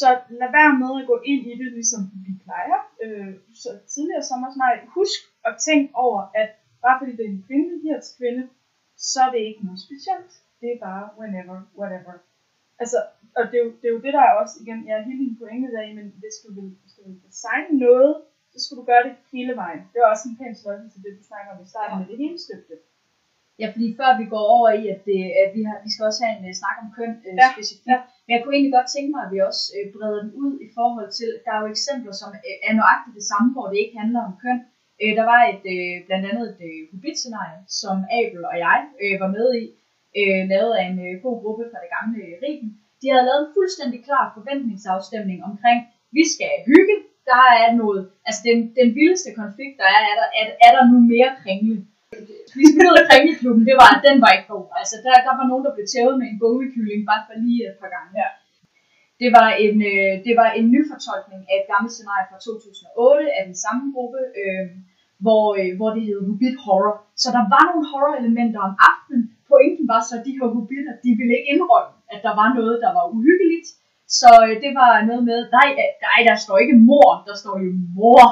Så lad være med at gå ind i det, ligesom vi plejer. Øh, så tidligere som også mig, husk at tænke over, at bare fordi det er en kvinde, her til kvinde, så er det ikke noget specielt. Det er bare whenever, whatever. Altså, og det er, jo, det er jo det, der er også, igen, jeg er hele min pointe der, men hvis du vil, hvis du vil designe noget, så skal du gøre det hele vejen. Det er også en pæn sløjfe til det, du snakker om i starten ja. med det hele støbte. Ja, fordi før vi går over i, at, det, at vi, har, vi skal også have en uh, snak om køn uh, Ja, specifikt, ja. men jeg kunne egentlig godt tænke mig, at vi også uh, breder den ud i forhold til, der er jo eksempler, som uh, er nøjagtigt det samme, hvor det ikke handler om køn. Uh, der var et, uh, blandt andet et uh, Hobbit-scenarie, som Abel og jeg uh, var med i, uh, lavet af en uh, god gruppe fra det gamle uh, Riben. De havde lavet en fuldstændig klar forventningsafstemning omkring, vi skal hygge, der er noget, altså den, den vildeste konflikt, der er, er der, er, er der nu mere kringle. Vi af kringleklubben, det var, den var ikke god. Altså der, der var nogen, der blev tævet med en gummikylling, bare for lige et par gange. Ja. Det var en, øh, det var en nyfortolkning af et gammelt scenarie fra 2008 af den samme gruppe, øh, hvor, øh, hvor det hed Hobbit Horror. Så der var nogle horror-elementer om aftenen. Pointen var så, at de her hobbiter, de ville ikke indrømme, at der var noget, der var uhyggeligt. Så øh, det var noget med, nej, nej, der står ikke mor, der står jo mor.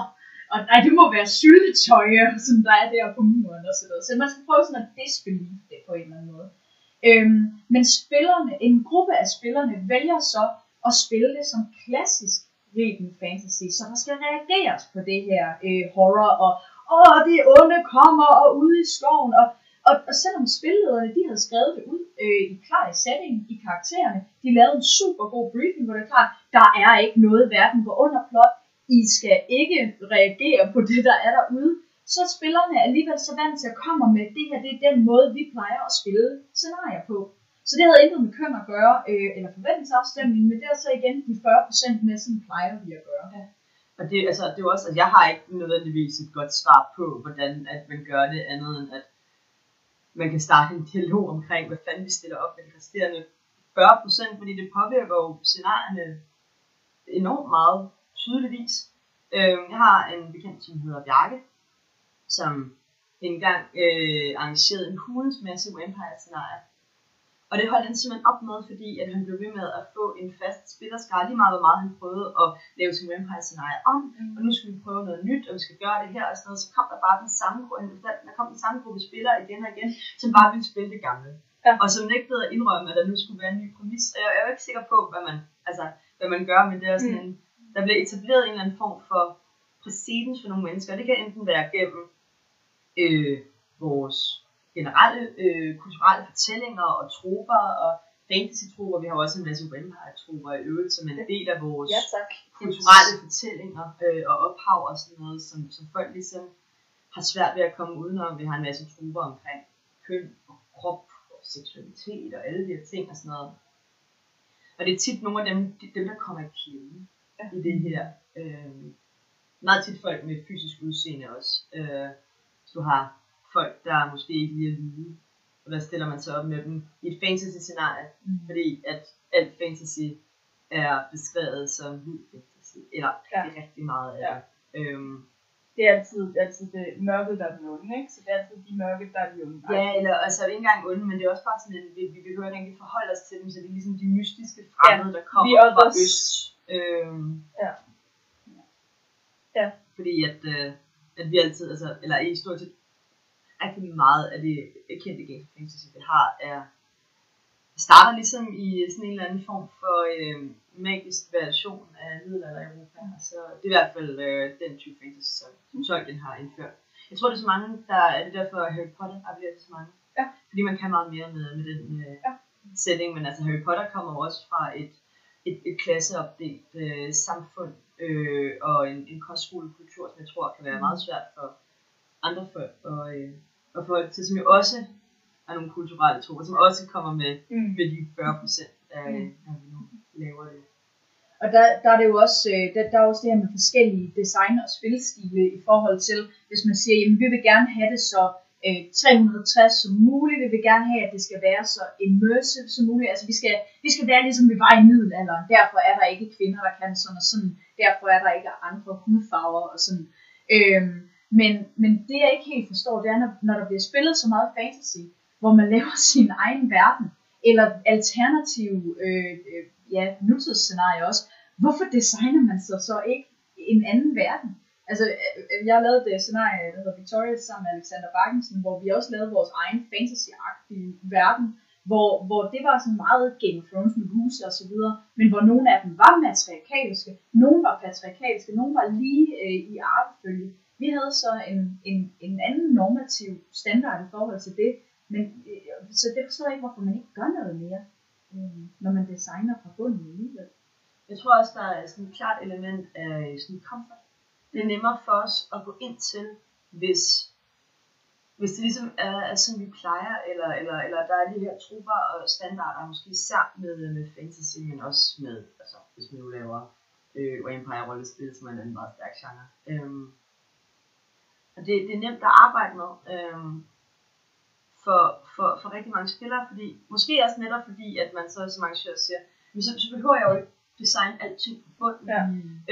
Og nej, det må være syltetøj, som der er der på muren og sådan noget. Så man skal prøve sådan at disbelieve det på en eller anden måde. Øhm, men spillerne, en gruppe af spillerne vælger så at spille det som klassisk Reden Fantasy, så der skal reageres på det her øh, horror, og åh, det onde kommer, og ude i skoven, og, og, og selvom spillederne, de havde skrevet det ud øh, i klar setting, i karaktererne, de lavede en super god briefing, hvor det er klart, der er ikke noget hverken på underplot, I skal ikke reagere på det, der er derude, så er spillerne alligevel så vant til at komme med, det her det er den måde, vi plejer at spille scenarier på. Så det havde intet med køn at gøre, øh, eller forventningsafstemning, men det er så igen de 40% med, sådan plejer vi at gøre. Ja. Og det, altså, det er jo også, at jeg har ikke nødvendigvis et godt svar på, hvordan at man gør det andet end at man kan starte en dialog omkring, hvad fanden vi stiller op med de resterende 40%, fordi det påvirker jo scenarierne enormt meget tydeligvis. Øh, jeg har en bekendt, som hedder Bjarke, som engang øh, arrangerede en hulens masse Empire-scenarier, og det holdt han simpelthen op med, fordi at han blev ved med at få en fast spillerskare, lige meget hvor meget han prøvede at lave sin Vampire-scenarie om, mm. og nu skal vi prøve noget nyt, og vi skal gøre det her og sådan noget, så kom der bare den samme, gruppe- der kom den samme gruppe spillere igen og igen, som bare ville spille det gamle. Ja. Og som nægtede at indrømme, at der nu skulle være en ny præmis. Og jeg, jeg er jo ikke sikker på, hvad man, altså, hvad man gør, men det er sådan Mm. en, der bliver etableret en eller anden form for præcedens for nogle mennesker. Det kan enten være gennem øh, vores generelle øh, kulturelle fortællinger og troper og fantasy-troper. Vi har også en masse vampire-troper i øvrigt, som er en del af vores Ja, tak. kulturelle fortællinger øh, og ophav og sådan noget, som, som folk ligesom har svært ved at komme udenom. Vi har en masse troper omkring køn og krop og seksualitet og alle de her ting og sådan noget. Og det er tit nogle af dem, de- dem der kommer i klemme Ja. i det her. Øh, meget tit folk med fysisk udseende også. Øh, hvis du har folk, der måske ikke lige er hvide, og hvad stiller man så op med dem i et fantasy-scenarie? Mm. Fordi at alt fantasy er beskrevet som hvid fantasy, eller Ja. ja. rigtig meget af Ja. det. Øhm, Det er altid, er altid det mørke, der er den onde, ikke? Så det er altid de mørke, der er de onde. ja, eller altså ikke engang onde, men det er også bare sådan, at vi, vi behøver ikke rigtig forholde os til dem, så det er ligesom de mystiske fremmede, der kommer the fra øst. Øhm, Ja. Ja. Fordi at, øh, at vi altid, altså, eller i stort set rigtig meget af det kendte games fantasy, vi har, er starter ligesom i sådan en eller anden form for øh, magisk version af middelalder Europa. Så det er i hvert fald øh, den type fantasy, som, som Tolkien har indført. Jeg tror, det er så mange, der er det derfor, at Harry Potter appellerer til så mange. Ja. Fordi man kan meget mere med, med den øh, Ja. setting, men altså Harry Potter kommer jo også fra et, et, et klasseopdelt øh, samfund øh, og en, en kostskolekultur, som jeg tror kan være meget svært for andre folk og, øh, og folk til, som jo også er nogle kulturelle troer, som også kommer med, Mm. med de 40 procent, af, Mm. når vi nu laver det. Og der, der er det jo også, øh, der, der er også det her med forskellige design og spilstile i forhold til, hvis man siger, jamen vi vil gerne have det så øh, 360 som muligt, vi vil gerne have, at det skal være så immersive som muligt, altså vi skal, vi skal være ligesom vi var i middelalderen, derfor er der ikke kvinder, der kan sådan og sådan, derfor er der ikke andre hudfarver og sådan. Øhm, men, men det jeg ikke helt forstår, det er, når, når der bliver spillet så meget fantasy, hvor man laver sin egen verden, eller alternative øh, øh, ja, nutidsscenarier også, hvorfor designer man så så ikke en anden verden? Altså, øh, øh, jeg har lavet et scenarie, der hedder Victoria, sammen med Alexander Bakkensen, hvor vi også lavede vores egen fantasy-agtige verden, hvor, hvor det var sådan meget Game of Thrones med huse og så videre, men hvor nogle af dem var matriarkalske, nogle var patriarkalske, nogle var lige øh, i arvefølge. Vi havde så en, en, en anden normativ standard i forhold til det, men øh, så det forstår jeg ikke, hvorfor man ikke gør noget mere, øh, når man designer fra bunden alligevel. Jeg tror også, der er sådan et klart element af sådan comfort. Det er nemmere for os at gå ind til, hvis, hvis det ligesom er, er sådan, vi plejer, eller, eller, eller der er de her trupper og standarder, måske især med, med fantasy, men også med, altså, hvis man nu laver øh, Vampire-rollespil, som er en anden meget stærk genre. Øhm, det, det er nemt at arbejde med øhm, for, for, for rigtig mange spillere, fordi, måske også netop fordi, at man så som arrangør siger, men så, så behøver jeg jo ikke designe alting på bunden. Ja.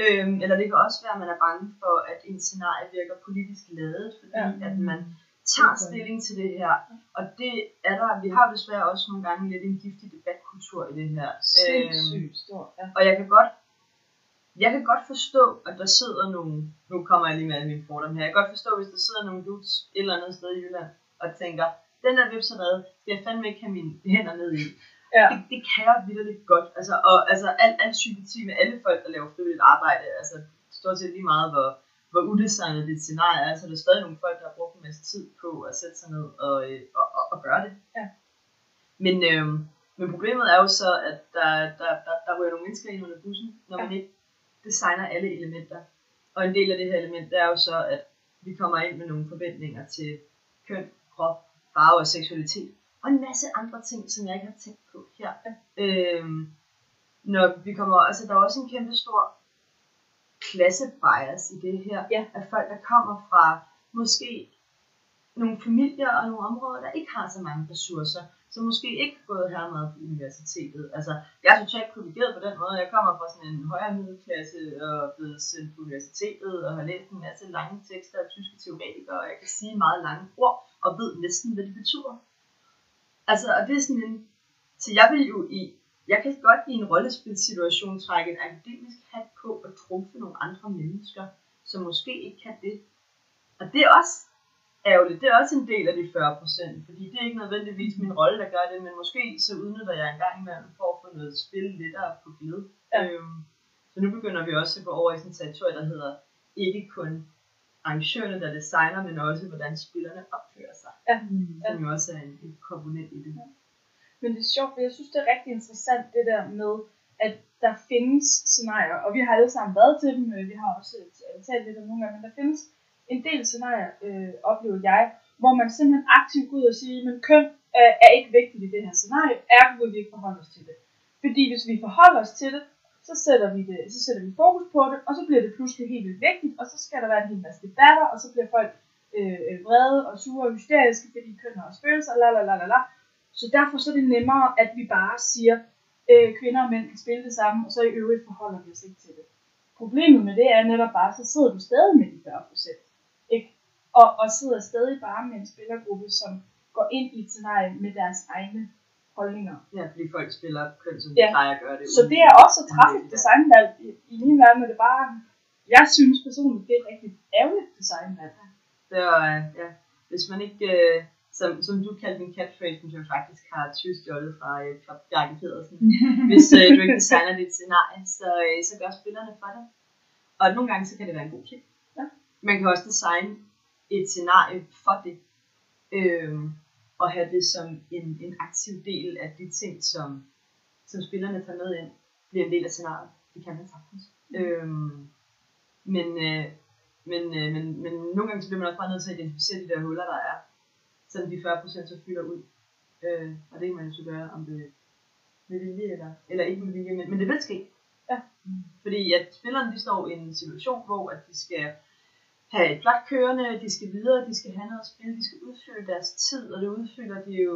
Øhm, eller det kan også være, at man er bange for, at en scenarie virker politisk ladet, fordi Ja. at man tager stilling til det her. Og det er der, vi har desværre også nogle gange lidt en giftig debatkultur i det her. Øhm, Sindssygt stort. Ja. og jeg kan godt jeg kan godt forstå, at der sidder nogle, nu kommer jeg lige med alle mine fordomme her, jeg kan godt forstå, hvis der sidder nogle dudes et eller andet sted i Jylland, og tænker, den der vipserede, skal jeg fandme ikke have mine hænder ned i. Ja. Det, det kan jeg vildt godt. Altså, og altså, al, al sympati med alle folk, der laver frivilligt arbejde, altså stort set lige meget, hvor, hvor udesignet dit scenarie er, så er der stadig nogle folk, der har brugt en masse tid på at sætte sig ned og, øh, og, og, og gøre det. Ja. Men, øh, men problemet er jo så, at der, der, der, der ryger nogle mennesker ind under bussen, når man ikke designer alle elementer. Og en del af det her element, det er jo så, at vi kommer ind med nogle forventninger til køn, krop, farve og seksualitet. Og en masse andre ting, som jeg ikke har tænkt på her. Øhm, når vi kommer, altså der er også en kæmpe stor klassebias i det her. Ja. Af folk, der kommer fra måske nogle familier og nogle områder, der ikke har så mange ressourcer, som måske ikke har gået her på universitetet. Altså, jeg er totalt privilegeret på den måde. Jeg kommer fra sådan en højere middelklasse og er blevet sendt på universitetet og har læst en masse lange tekster af tyske teoretikere, og jeg kan sige meget lange ord og ved næsten, hvad det betyder. Altså, og det er sådan en... Så jeg vil jo i... Jeg kan godt i en rollespilsituation trække en akademisk hat på og trumfe nogle andre mennesker, som måske ikke kan det. Og det er også ærgerligt. Det er også en del af de 40 procent, fordi det er ikke nødvendigvis min rolle, der gør det, men måske så udnytter jeg en gang imellem for at få noget spil lettere på glæde. Ja. Øhm, så nu begynder vi også at gå over i sådan et territorie, der hedder ikke kun arrangørerne, der designer, men også hvordan spillerne opfører sig. Ja. Som jo også er en, en komponent i det. Men det er sjovt, for jeg synes, det er rigtig interessant det der med, at der findes scenarier, og vi har alle sammen været til dem, øh, vi har også talt lidt om nogle gange, men der findes en del scenarier, øh, oplever jeg, hvor man simpelthen aktivt går ud og siger, men køn er, er ikke vigtigt i det her scenarie, ergo vil vi ikke forholde os til det. Fordi hvis vi forholder os til det, så sætter vi, det, så sætter vi fokus på det, og så bliver det pludselig helt vildt vigtigt, og så skal der være en hel masse debatter, og så bliver folk øh, øh vrede og sure og hysteriske, fordi køn har følelser, la la la la la. Så derfor så er det nemmere, at vi bare siger, øh, kvinder og mænd kan spille det samme, og så i øvrigt forholder vi os ikke til det. Problemet med det er netop bare, så sidder du stadig med de 40 procent. Og, og sidder stadig bare med en spillergruppe, som går ind i et scenarie med deres egne holdninger. Ja, fordi folk spiller køn, som Ja. de plejer at gøre det. Så det er også at træffe et designvalg. I, I min verden er det bare, jeg synes personligt, det er et rigtig ærgerligt designvalg. Det er, øh, ja, hvis man ikke, øh, som, som du kaldte min catchphrase, som jeg faktisk har tyvstjålet fra øh, fra Bjarke Pedersen. hvis øh, du ikke designer dit scenarie, så, øh, så gør spillerne for det. Og nogle gange, så kan det være en god ting. Ja. Man kan også designe et scenarie for det. Øhm, og have det som en, en aktiv del af de ting, som, som spillerne tager med ind, bliver en del af scenariet. Det kan man sagtens. Øhm, men, øh, men, øh, men, men nogle gange så bliver man også bare nødt til at identificere de der huller, der er. Så de 40% så fylder ud. Øh, og det kan man jo så gøre, om det med vilje eller, eller ikke med vilje, men, men det vil ske. Ja. Fordi at spillerne de står i en situation, hvor at de skal have et flot kørende, de skal videre, de skal have noget at spille, de skal udfylde deres tid, og det udfylder de jo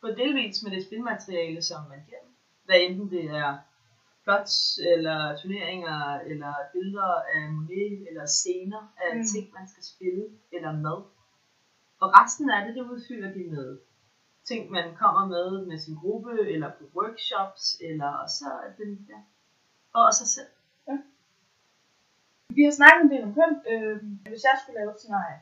på delvis med det spilmateriale, som man giver dem. Hvad enten det er plots, eller turneringer, eller billeder af Monet, eller scener af Mm. ting, man skal spille, eller mad. Og resten af det, det udfylder de med ting, man kommer med med sin gruppe, eller på workshops, eller så det, ja, og sig selv. Vi har snakket en del om køn, øh, hvis jeg skulle lave et scenarie.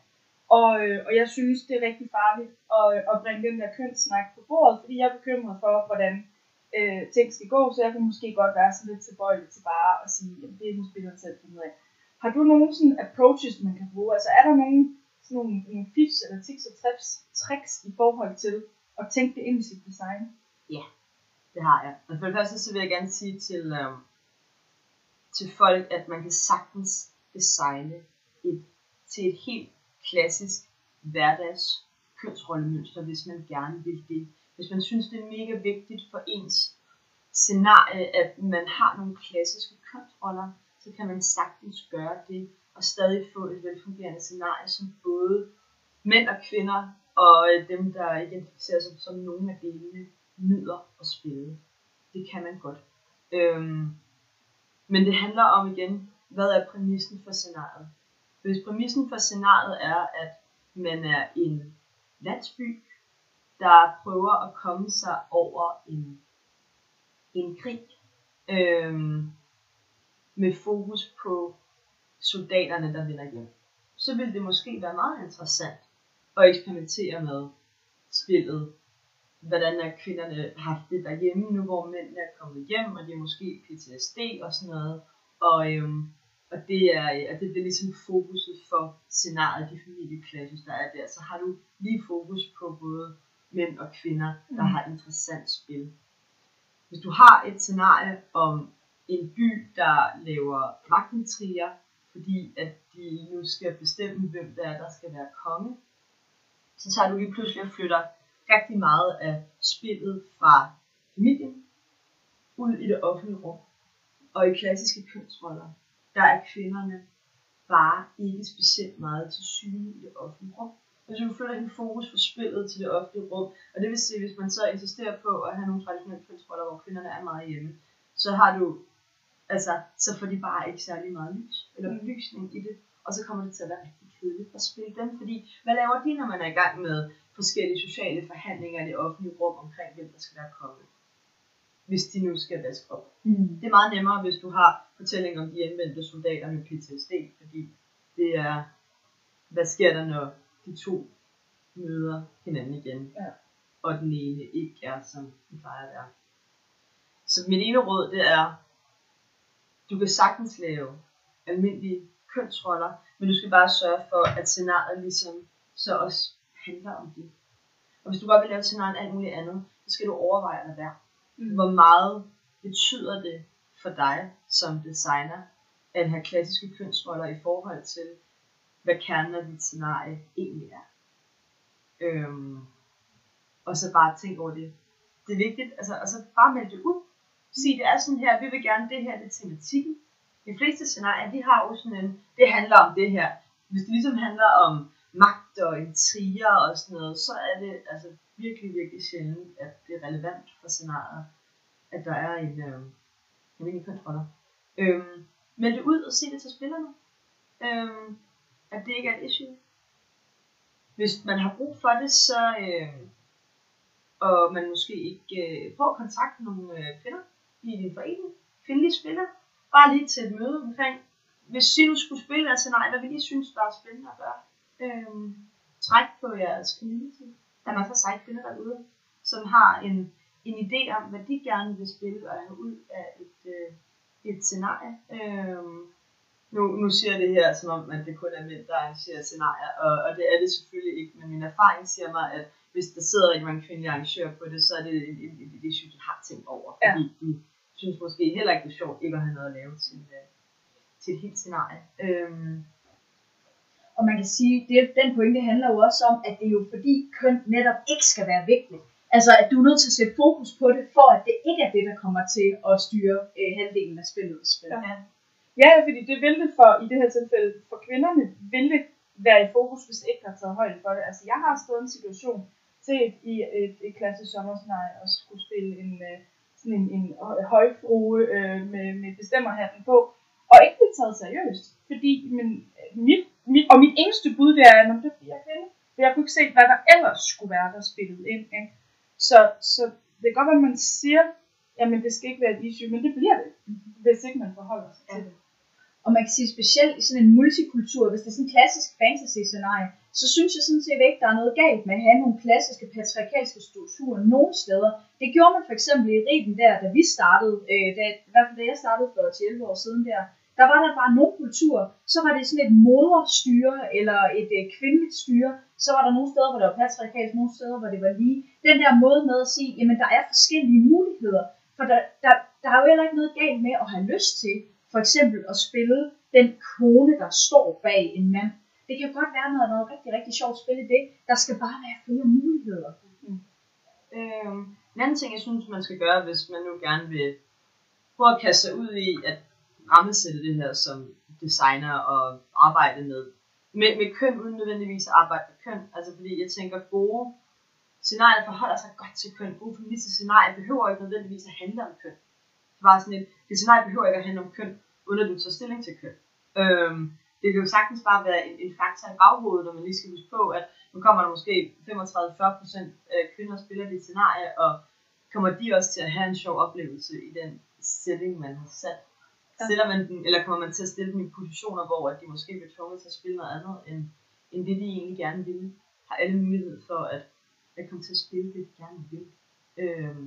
Og, øh, og jeg synes, det er rigtig farligt at, at bringe den der kønssnak på bordet, fordi jeg er bekymret for, hvordan øh, ting skal gå, så jeg kan måske godt være sådan lidt tilbøjelig til bare at sige, at det er må spilleren selv finde ud af. Har du nogle sådan approaches, man kan bruge? Altså er der nogle, sådan nogle, nogle fifs eller tips og tricks, tricks i forhold til at tænke det ind i sit design? Ja, Det har jeg. Og for det første, så vil jeg gerne sige til, øh, til folk, at man kan sagtens designe et, til et helt klassisk hverdags kønsrollemønster, hvis man gerne vil det. Hvis man synes, det er mega vigtigt for ens scenarie, at man har nogle klassiske kønsroller, så kan man sagtens gøre det, og stadig få et velfungerende scenarie, som både mænd og kvinder, og dem, der identificerer sig som nogle af delene, nyder at spille. Det kan man godt. Øhm, men det handler om igen, hvad er præmissen for scenariet? Hvis præmissen for scenariet er, at man er en landsby, der prøver at komme sig over en, en krig, øhm, med fokus på soldaterne, der vender hjem, så vil det måske være meget interessant at eksperimentere med spillet hvordan er kvinderne haft det derhjemme nu, hvor mændene er kommet hjem, og det er måske PTSD og sådan noget. Og, øhm, og det er, at det bliver ligesom fokuset for scenariet, de familieklasses, der er der. Så har du lige fokus på både mænd og kvinder, der Mm. har interessant spil. Hvis du har et scenarie om en by, der laver magtintriger, fordi at de nu skal bestemme, hvem der er, der skal være konge, så tager du lige pludselig og flytter rigtig meget af spillet fra familien ud i det offentlige rum. Og i klassiske kønsroller, der er kvinderne bare ikke specielt meget til syne i det offentlige rum. Hvis du flytter din fokus fra spillet til det offentlige rum, og det vil sige, hvis man så insisterer på at have nogle traditionelle kønsroller, hvor kvinderne er meget hjemme, så har du, altså, så får de bare ikke særlig meget lys eller Mm. belysning i det, og så kommer det til at være rigtig kedeligt at spille dem, fordi hvad laver de, når man er i gang med forskellige sociale forhandlinger i det offentlige rum omkring, hvem der skal være konge? Hvis de nu skal vaske op. Mm. Det er meget nemmere, hvis du har fortællinger om de hjemvendte soldater med PTSD, fordi det er, hvad sker der, når de to møder hinanden igen, Ja. og den ene ikke er, som den plejer at være. Så mit ene råd, det er, du kan sagtens lave almindelige kønsroller, men du skal bare sørge for, at scenariet ligesom så også handler om det. Og hvis du godt vil lave et scenarie alt muligt andet, så skal du overveje lade være. Mm. Hvor meget betyder det for dig som designer at have klassiske kønsroller i forhold til, hvad kernen af dit scenarie egentlig er. Øhm, og så bare tænk over det. Det er vigtigt, altså, altså bare melde det ud. Sig, det er sådan her, vi vil gerne det her, det er tematikken. De fleste scenarier, de har jo sådan en, det handler om det her. Hvis det ligesom handler om magt og intriger og sådan noget, så er det altså virkelig, virkelig sjældent, at det er relevant for scenariet, at der er en, øh, jeg kontroller. Øhm, meld det ud og se det til spillerne. Øhm, at det ikke er et issue. Hvis man har brug for det, så øh, og man måske ikke øh, får kontakt med nogle øh, kvinder i din forening, kvindelige spillere, bare lige til et møde omkring, hvis I nu skulle spille et scenarie, hvad vil I synes, der er spændende at gøre? Øhm, træk på jeres community. Der er masser af seje kvinder derude, som har en, en idé om, hvad de gerne vil spille og have ud af et, øh, et scenarie. Øhm, nu, nu siger jeg det her, som om at det kun er mænd, der arrangerer scenarier, og, og det er det selvfølgelig ikke, men min erfaring siger mig, at hvis der sidder rigtig mange kvindelige arrangører på det, så er det et, et, et, et issue, de har tænkt over, Ja. fordi de synes måske heller ikke, det er sjovt ikke at have noget at lave til, øh, til et helt scenarie. Øhm, og man kan sige, det, den pointe handler jo også om, at det er jo fordi køn netop ikke skal være vigtigt. Altså at du er nødt til at sætte fokus på det, for at det ikke er det, der kommer til at styre øh, halvdelen af spillet. spil. Ja. Ja, fordi det vil det for, i det her tilfælde, for kvinderne, vil det være i fokus, hvis det ikke har taget højde for det. Altså, jeg har stået i en situation til et, i et, et klasse sommerscenarie og skulle spille en, øh, sådan en, en højfrue øh, med, med bestemmerhatten på, og ikke blive taget seriøst. Fordi men, mit, mit, og mit eneste bud det er, at det bliver kvinde. For jeg kunne ikke se, hvad der ellers skulle være, der spillet ind. Ikke? Så, så det kan godt være, at man siger, jamen det skal ikke være et issue, men det bliver det, hvis ikke man forholder sig til det. Og man kan sige specielt i sådan en multikultur, hvis det er sådan en klassisk fantasy-scenarie, så synes jeg sådan set ikke, der er noget galt med at have nogle klassiske patriarkalske strukturer nogle steder. Det gjorde man for eksempel i Riben der, da vi startede, øh, da, i hvert fald da jeg startede for 11 år siden der, der var der bare nogle kulturer, så var det sådan et moderstyre eller et øh, kvindeligt styre, så var der nogle steder, hvor det var patriarkalt, nogle steder, hvor det var lige. Den der måde med at sige, jamen der er forskellige muligheder, for der, der, der er jo heller ikke noget galt med at have lyst til for eksempel at spille den kone, der står bag en mand. Det kan godt være noget, noget rigtig, rigtig sjovt spil i det. Der skal bare være flere muligheder. Mm. Øhm, en anden ting, jeg synes, man skal gøre, hvis man nu gerne vil prøve at kaste sig ud i at rammesætte det her som designer og arbejde med, med, med køn, uden nødvendigvis at arbejde med køn. Altså fordi jeg tænker, gode scenarier forholder sig godt til køn. Gode feministiske scenarier behøver ikke nødvendigvis at handle om køn. Det var sådan et, det scenarie behøver ikke at handle om køn, uden at du tager stilling til køn. Øhm, det kan jo sagtens bare være en, en faktor i baghovedet, når man lige skal huske på, at nu kommer der måske 35-40% øh, kvinder spiller det scenarie, og kommer de også til at have en sjov oplevelse i den setting, man har sat. Stiller man den, eller kommer man til at stille dem i positioner, hvor at de måske bliver tvunget til at spille noget andet, end, end det de egentlig gerne vil. Har alle mulighed for at, at komme til at spille det, de gerne vil. Øhm,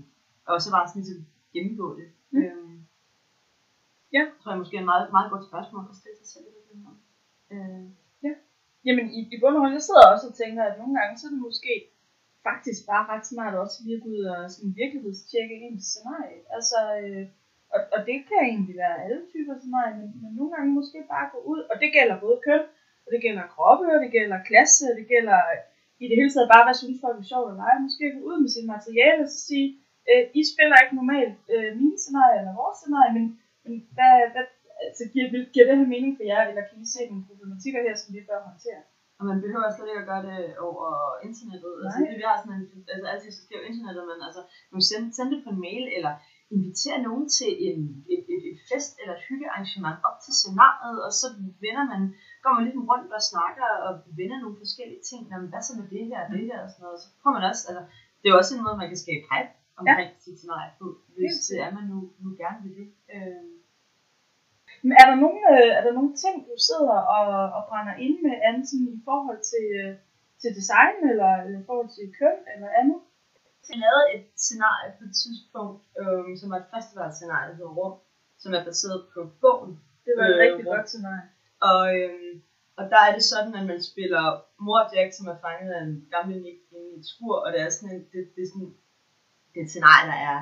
og så bare sådan ligesom gennemgå det. Mm. Øhm, ja, tror jeg måske er et meget, meget godt spørgsmål at stille sig selv i det her. Øh, ja. Jamen i, i bund og grund, jeg sidder også og tænker, at nogle gange så er det måske faktisk bare ret smart også lige at gå ud og sådan virkelighedstjekke ens scenarie. Altså, øh, og, og det kan egentlig være alle typer scenarier, men, men nogle gange måske bare gå ud, og det gælder både køn, og det gælder kroppe, og det gælder klasse, og det gælder i det hele taget bare, hvad synes folk er sjovt at lege. Måske gå ud med sit materiale og så sige, øh, I spiller ikke normalt øh, mine scenarier eller vores scenarie, men, men hvad, hvad, altså, giver, giver det her mening for jer, eller kan I se nogle problematikker her, som vi bør håndtere? Og man behøver slet ikke at gøre det over internettet. Altså, det, vi har sådan en, altså altid så sker internettet, men altså, kan sende, sende det på en mail, eller invitere nogen til en, et, et, et fest eller et hyggearrangement op til scenariet, og så vender man, går man lidt rundt og snakker og vender nogle forskellige ting. Jamen, hvad så med det her og det her og sådan noget. Så får man også, altså, det er jo også en måde, man kan skabe hype omkring ja. sit scenarie på, hvis det er man nu, nu gerne vil det. Øh. Men er der nogle, øh, er der nogle ting, du sidder og, og brænder ind med andet i forhold til, øh, til design, eller, eller i forhold til køn, eller andet? Jeg lavede et scenarie på et tidspunkt, øh, som er et festivalscenarie, der hedder Rum, som er baseret på bogen. Det var et øh, rigtig Rum. godt scenarie. Og, øh, og der er det sådan, at man spiller mor Jack, som er fanget af en gammel inde i et skur, og det er sådan en, det, det er sådan, det er et scenarie, der er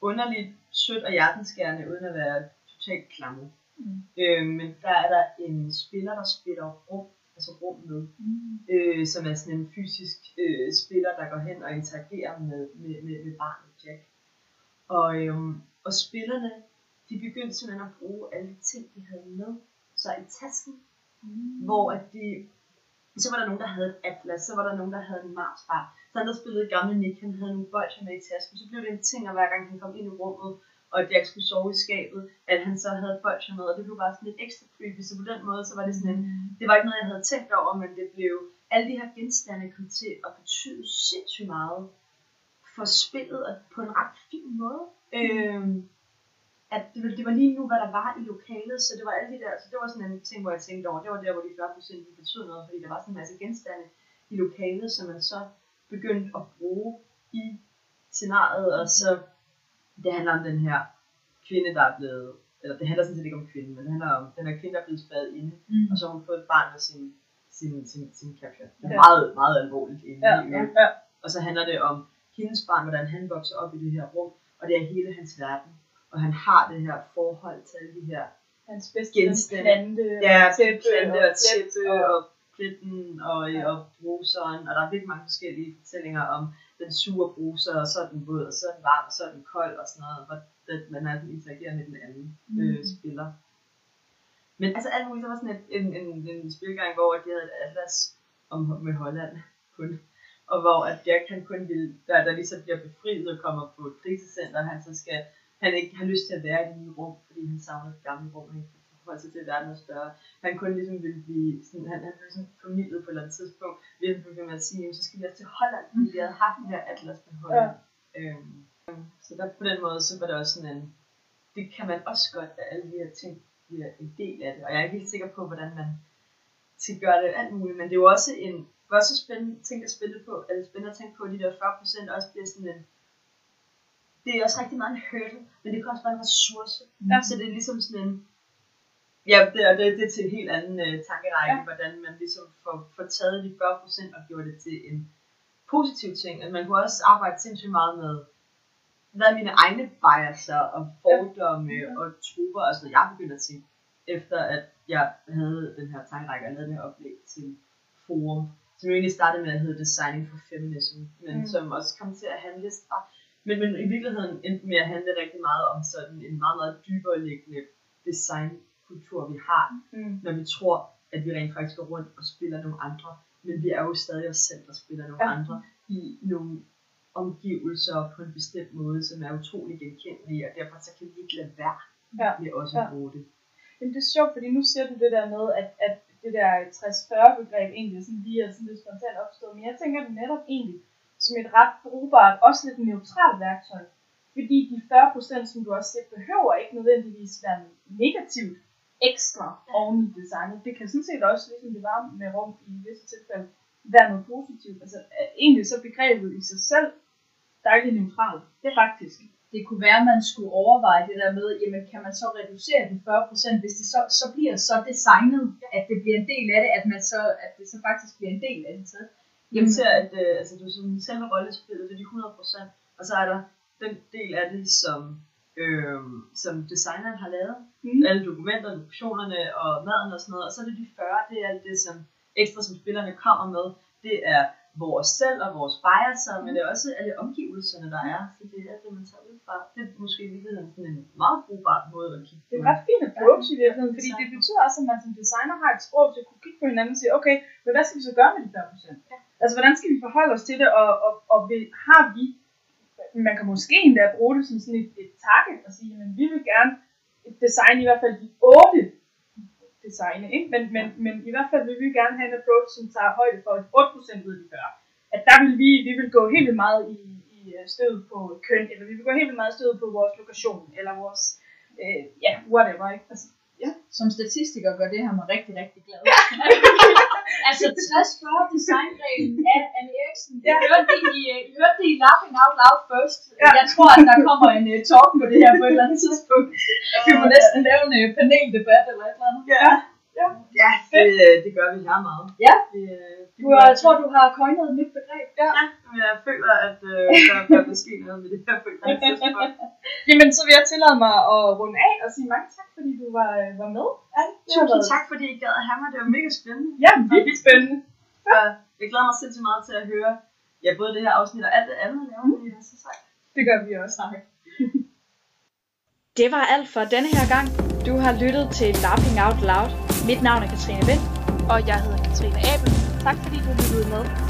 underligt sødt og hjertenskærende, uden at være totalt klamme. Mm. Øh, men der er der en spiller, der spiller rum, altså rum med, mm. øh, som er sådan en fysisk øh, spiller, der går hen og interagerer med, med, med, med barnet Jack. Og, øh, og spillerne, de begyndte simpelthen at bruge alle de ting, de havde med sig i tasken, mm. hvor at de, så var der nogen, der havde et atlas, så var der nogen, der havde en Marsbar, så han der spillede gamle Nick, han havde nogle bolcher med i tasken, så blev det en ting, og hver gang han kom ind i rummet, og at Jack skulle sove i skabet, at han så havde bolcher med, og det blev bare sådan lidt ekstra creepy, så på den måde, så var det sådan en, det var ikke noget, jeg havde tænkt over, men det blev, alle de her genstande kom til at betyde sindssygt meget for spillet, og på en ret fin måde. Mm. Øhm, at det, det var lige nu, hvad der var i lokalet, så det var alle de der, så det var sådan en ting, hvor jeg tænkte over, det var der, hvor de 40 procent betød noget, fordi der var sådan en masse genstande i lokalet, som man så begyndte at bruge i scenariet, og så det handler om den her kvinde, der er blevet, eller det handler sådan set ikke om kvinden, men det handler om den her kvinde, der er blevet spadet inde, mm. og så har hun fået et barn med sin, sin, sin, sin capture. Det er ja. meget, meget alvorligt inde ja, i ja, ja. Og så handler det om hendes barn, hvordan han vokser op i det her rum, og det er hele hans verden. Og han har det her forhold til alle de her hans bedste genstande. plante, ja, tæppe, plante og tæppe og, og pletten og, ja. og bruseren, og der er virkelig mange forskellige fortællinger om den sure bruser, og så er den våd, og så er den varm, og så er den kold, og sådan noget, hvor det, man altså interagerer med den anden mm. øh, spiller. Men altså alt muligt, der var sådan et, en, en, en spilgang, hvor de havde et atlas om, med Holland kun, og hvor at Jack han kun vil, der, der ligesom bliver befriet og kommer på et krisecenter, han så skal, han ikke har lyst til at være i det nye rum, fordi han savner det gamle rum, han ikke forholde sig til, at verden er større. Han kun ligesom vil blive, sådan, han, han blev sådan formidlet på et eller andet tidspunkt, ved at med at sige, "Jamen, så skal vi også til Holland, fordi vi havde haft det her atlas med Holland. Ja. Øhm, så der på den måde, så var det også sådan en, det kan man også godt, at alle de her ting bliver en del af det. Og jeg er ikke helt sikker på, hvordan man skal gøre det alt muligt, men det er jo også en, også spændende ting at spille på, eller spændende at tænke på, at de der 40% også bliver sådan en, det er også rigtig meget en hurdle, men det kan også være en ressource. Ja. Så det er ligesom sådan en, ja, det, er, det, det er til en helt anden uh, tankerække, Ja. hvordan man ligesom får, får taget de 40% og gjort det til en positiv ting. At man kunne også arbejde sindssygt meget med, hvad mine egne biaser og fordomme ja. og trupper og sådan noget, jeg begyndte at tænke, efter at jeg havde den her tankerække og lavede det her oplæg til forum, som egentlig startede med at hedde Designing for Feminism, men Mm. som også kom til at handle men, men i virkeligheden endte med at handle rigtig meget om sådan en meget, meget dybere liggende designkultur, vi har, Mm. når vi tror, at vi rent faktisk går rundt og spiller nogle andre, men vi er jo stadig os selv, der spiller nogle Ja. ja. andre i nogle omgivelser på en bestemt måde, som er utrolig genkendelige, og derfor så kan vi ikke lade være Ja. med også Ja. at bruge det. Jamen det er sjovt, fordi nu siger du det der med, at, at det der 60-40 begreb egentlig sådan lige er sådan lidt spontant opstået. Men jeg tænker det netop egentlig som et ret brugbart, også lidt neutralt værktøj. Fordi de 40% som du også siger, behøver ikke nødvendigvis være negativt ekstra oven i designet. Det kan sådan set også, ligesom det var med rum i visse tilfælde, være noget positivt. Altså øh, egentlig så begrebet i sig selv dejligt neutralt. Det er faktisk. Det kunne være, at man skulle overveje det der med, jamen kan man så reducere de 40%, hvis det så, så bliver så designet, at det bliver en del af det, at, man så, at det så faktisk bliver en del af det. Så. Jeg ser, at øh, altså, du som selve rollespillet, det er de 100%, og så er der den del af det, som, øh, som designeren har lavet. Mm. Alle dokumenter, lokationerne og maden og sådan noget. Og så er det de 40, det er alt det, som ekstra, som spillerne kommer med. Det er vores selv og vores biaser, men det er også alle omgivelserne, der er. Så det er det, man tager ud fra. Det er måske i virkeligheden sådan en meget brugbar måde at kigge på. Det er ret fin approach i virkeligheden, fordi det betyder også, at man som designer har et sprog til at kunne kigge på hinanden og sige, okay, men hvad skal vi så gøre med de 40%? Ja. Altså, hvordan skal vi forholde os til det, og, og, og vil, har vi, man kan måske endda bruge det som sådan et, et target, og sige, men vi vil gerne designe i hvert fald de 8 designe, ikke? Men, men, men i hvert fald vil vi gerne have en approach, som tager højde for, at 8% ud af de 40. At der vil vi, vi vil gå helt vildt meget i, i øh, stødet på køn, eller vi vil gå helt vildt meget stødet på vores lokation, eller vores, øh, ja, whatever, ikke? Altså, Som statistiker gør det her mig rigtig, rigtig glad. altså 60-40 designreglen af Anne Eriksen. Ja. I hørte det i, øh, I hørte det i Laughing Out Loud first. Ja. Jeg tror, at der kommer en uh, talk på det her på et eller andet tidspunkt. Vi må næsten lave en uh, paneldebat eller et eller andet. ja. Ja, det, øh, det gør vi her meget. Ja. Det, øh, det Du, jeg tror, du har coined et nyt begreb. Ja, men jeg føler, at øh, der, vil ske noget med det her på et. Jamen, så vil jeg tillade mig at runde af og sige mange tak, fordi du var, øh, var med. Det har Tusind tak, fordi I gad at have mig. Det var mega spændende. Ja, vildt spændende. Og jeg glæder mig sindssygt meget til at høre ja, både det her afsnit og alt det andet, jeg laver i næste sæson. Det gør vi også. Tak. Det var alt for denne her gang. Du har lyttet til Laughing Out Loud. Mit navn er Katrine Vind. Og jeg hedder Katrine Abel. Tak fordi du lyttede med.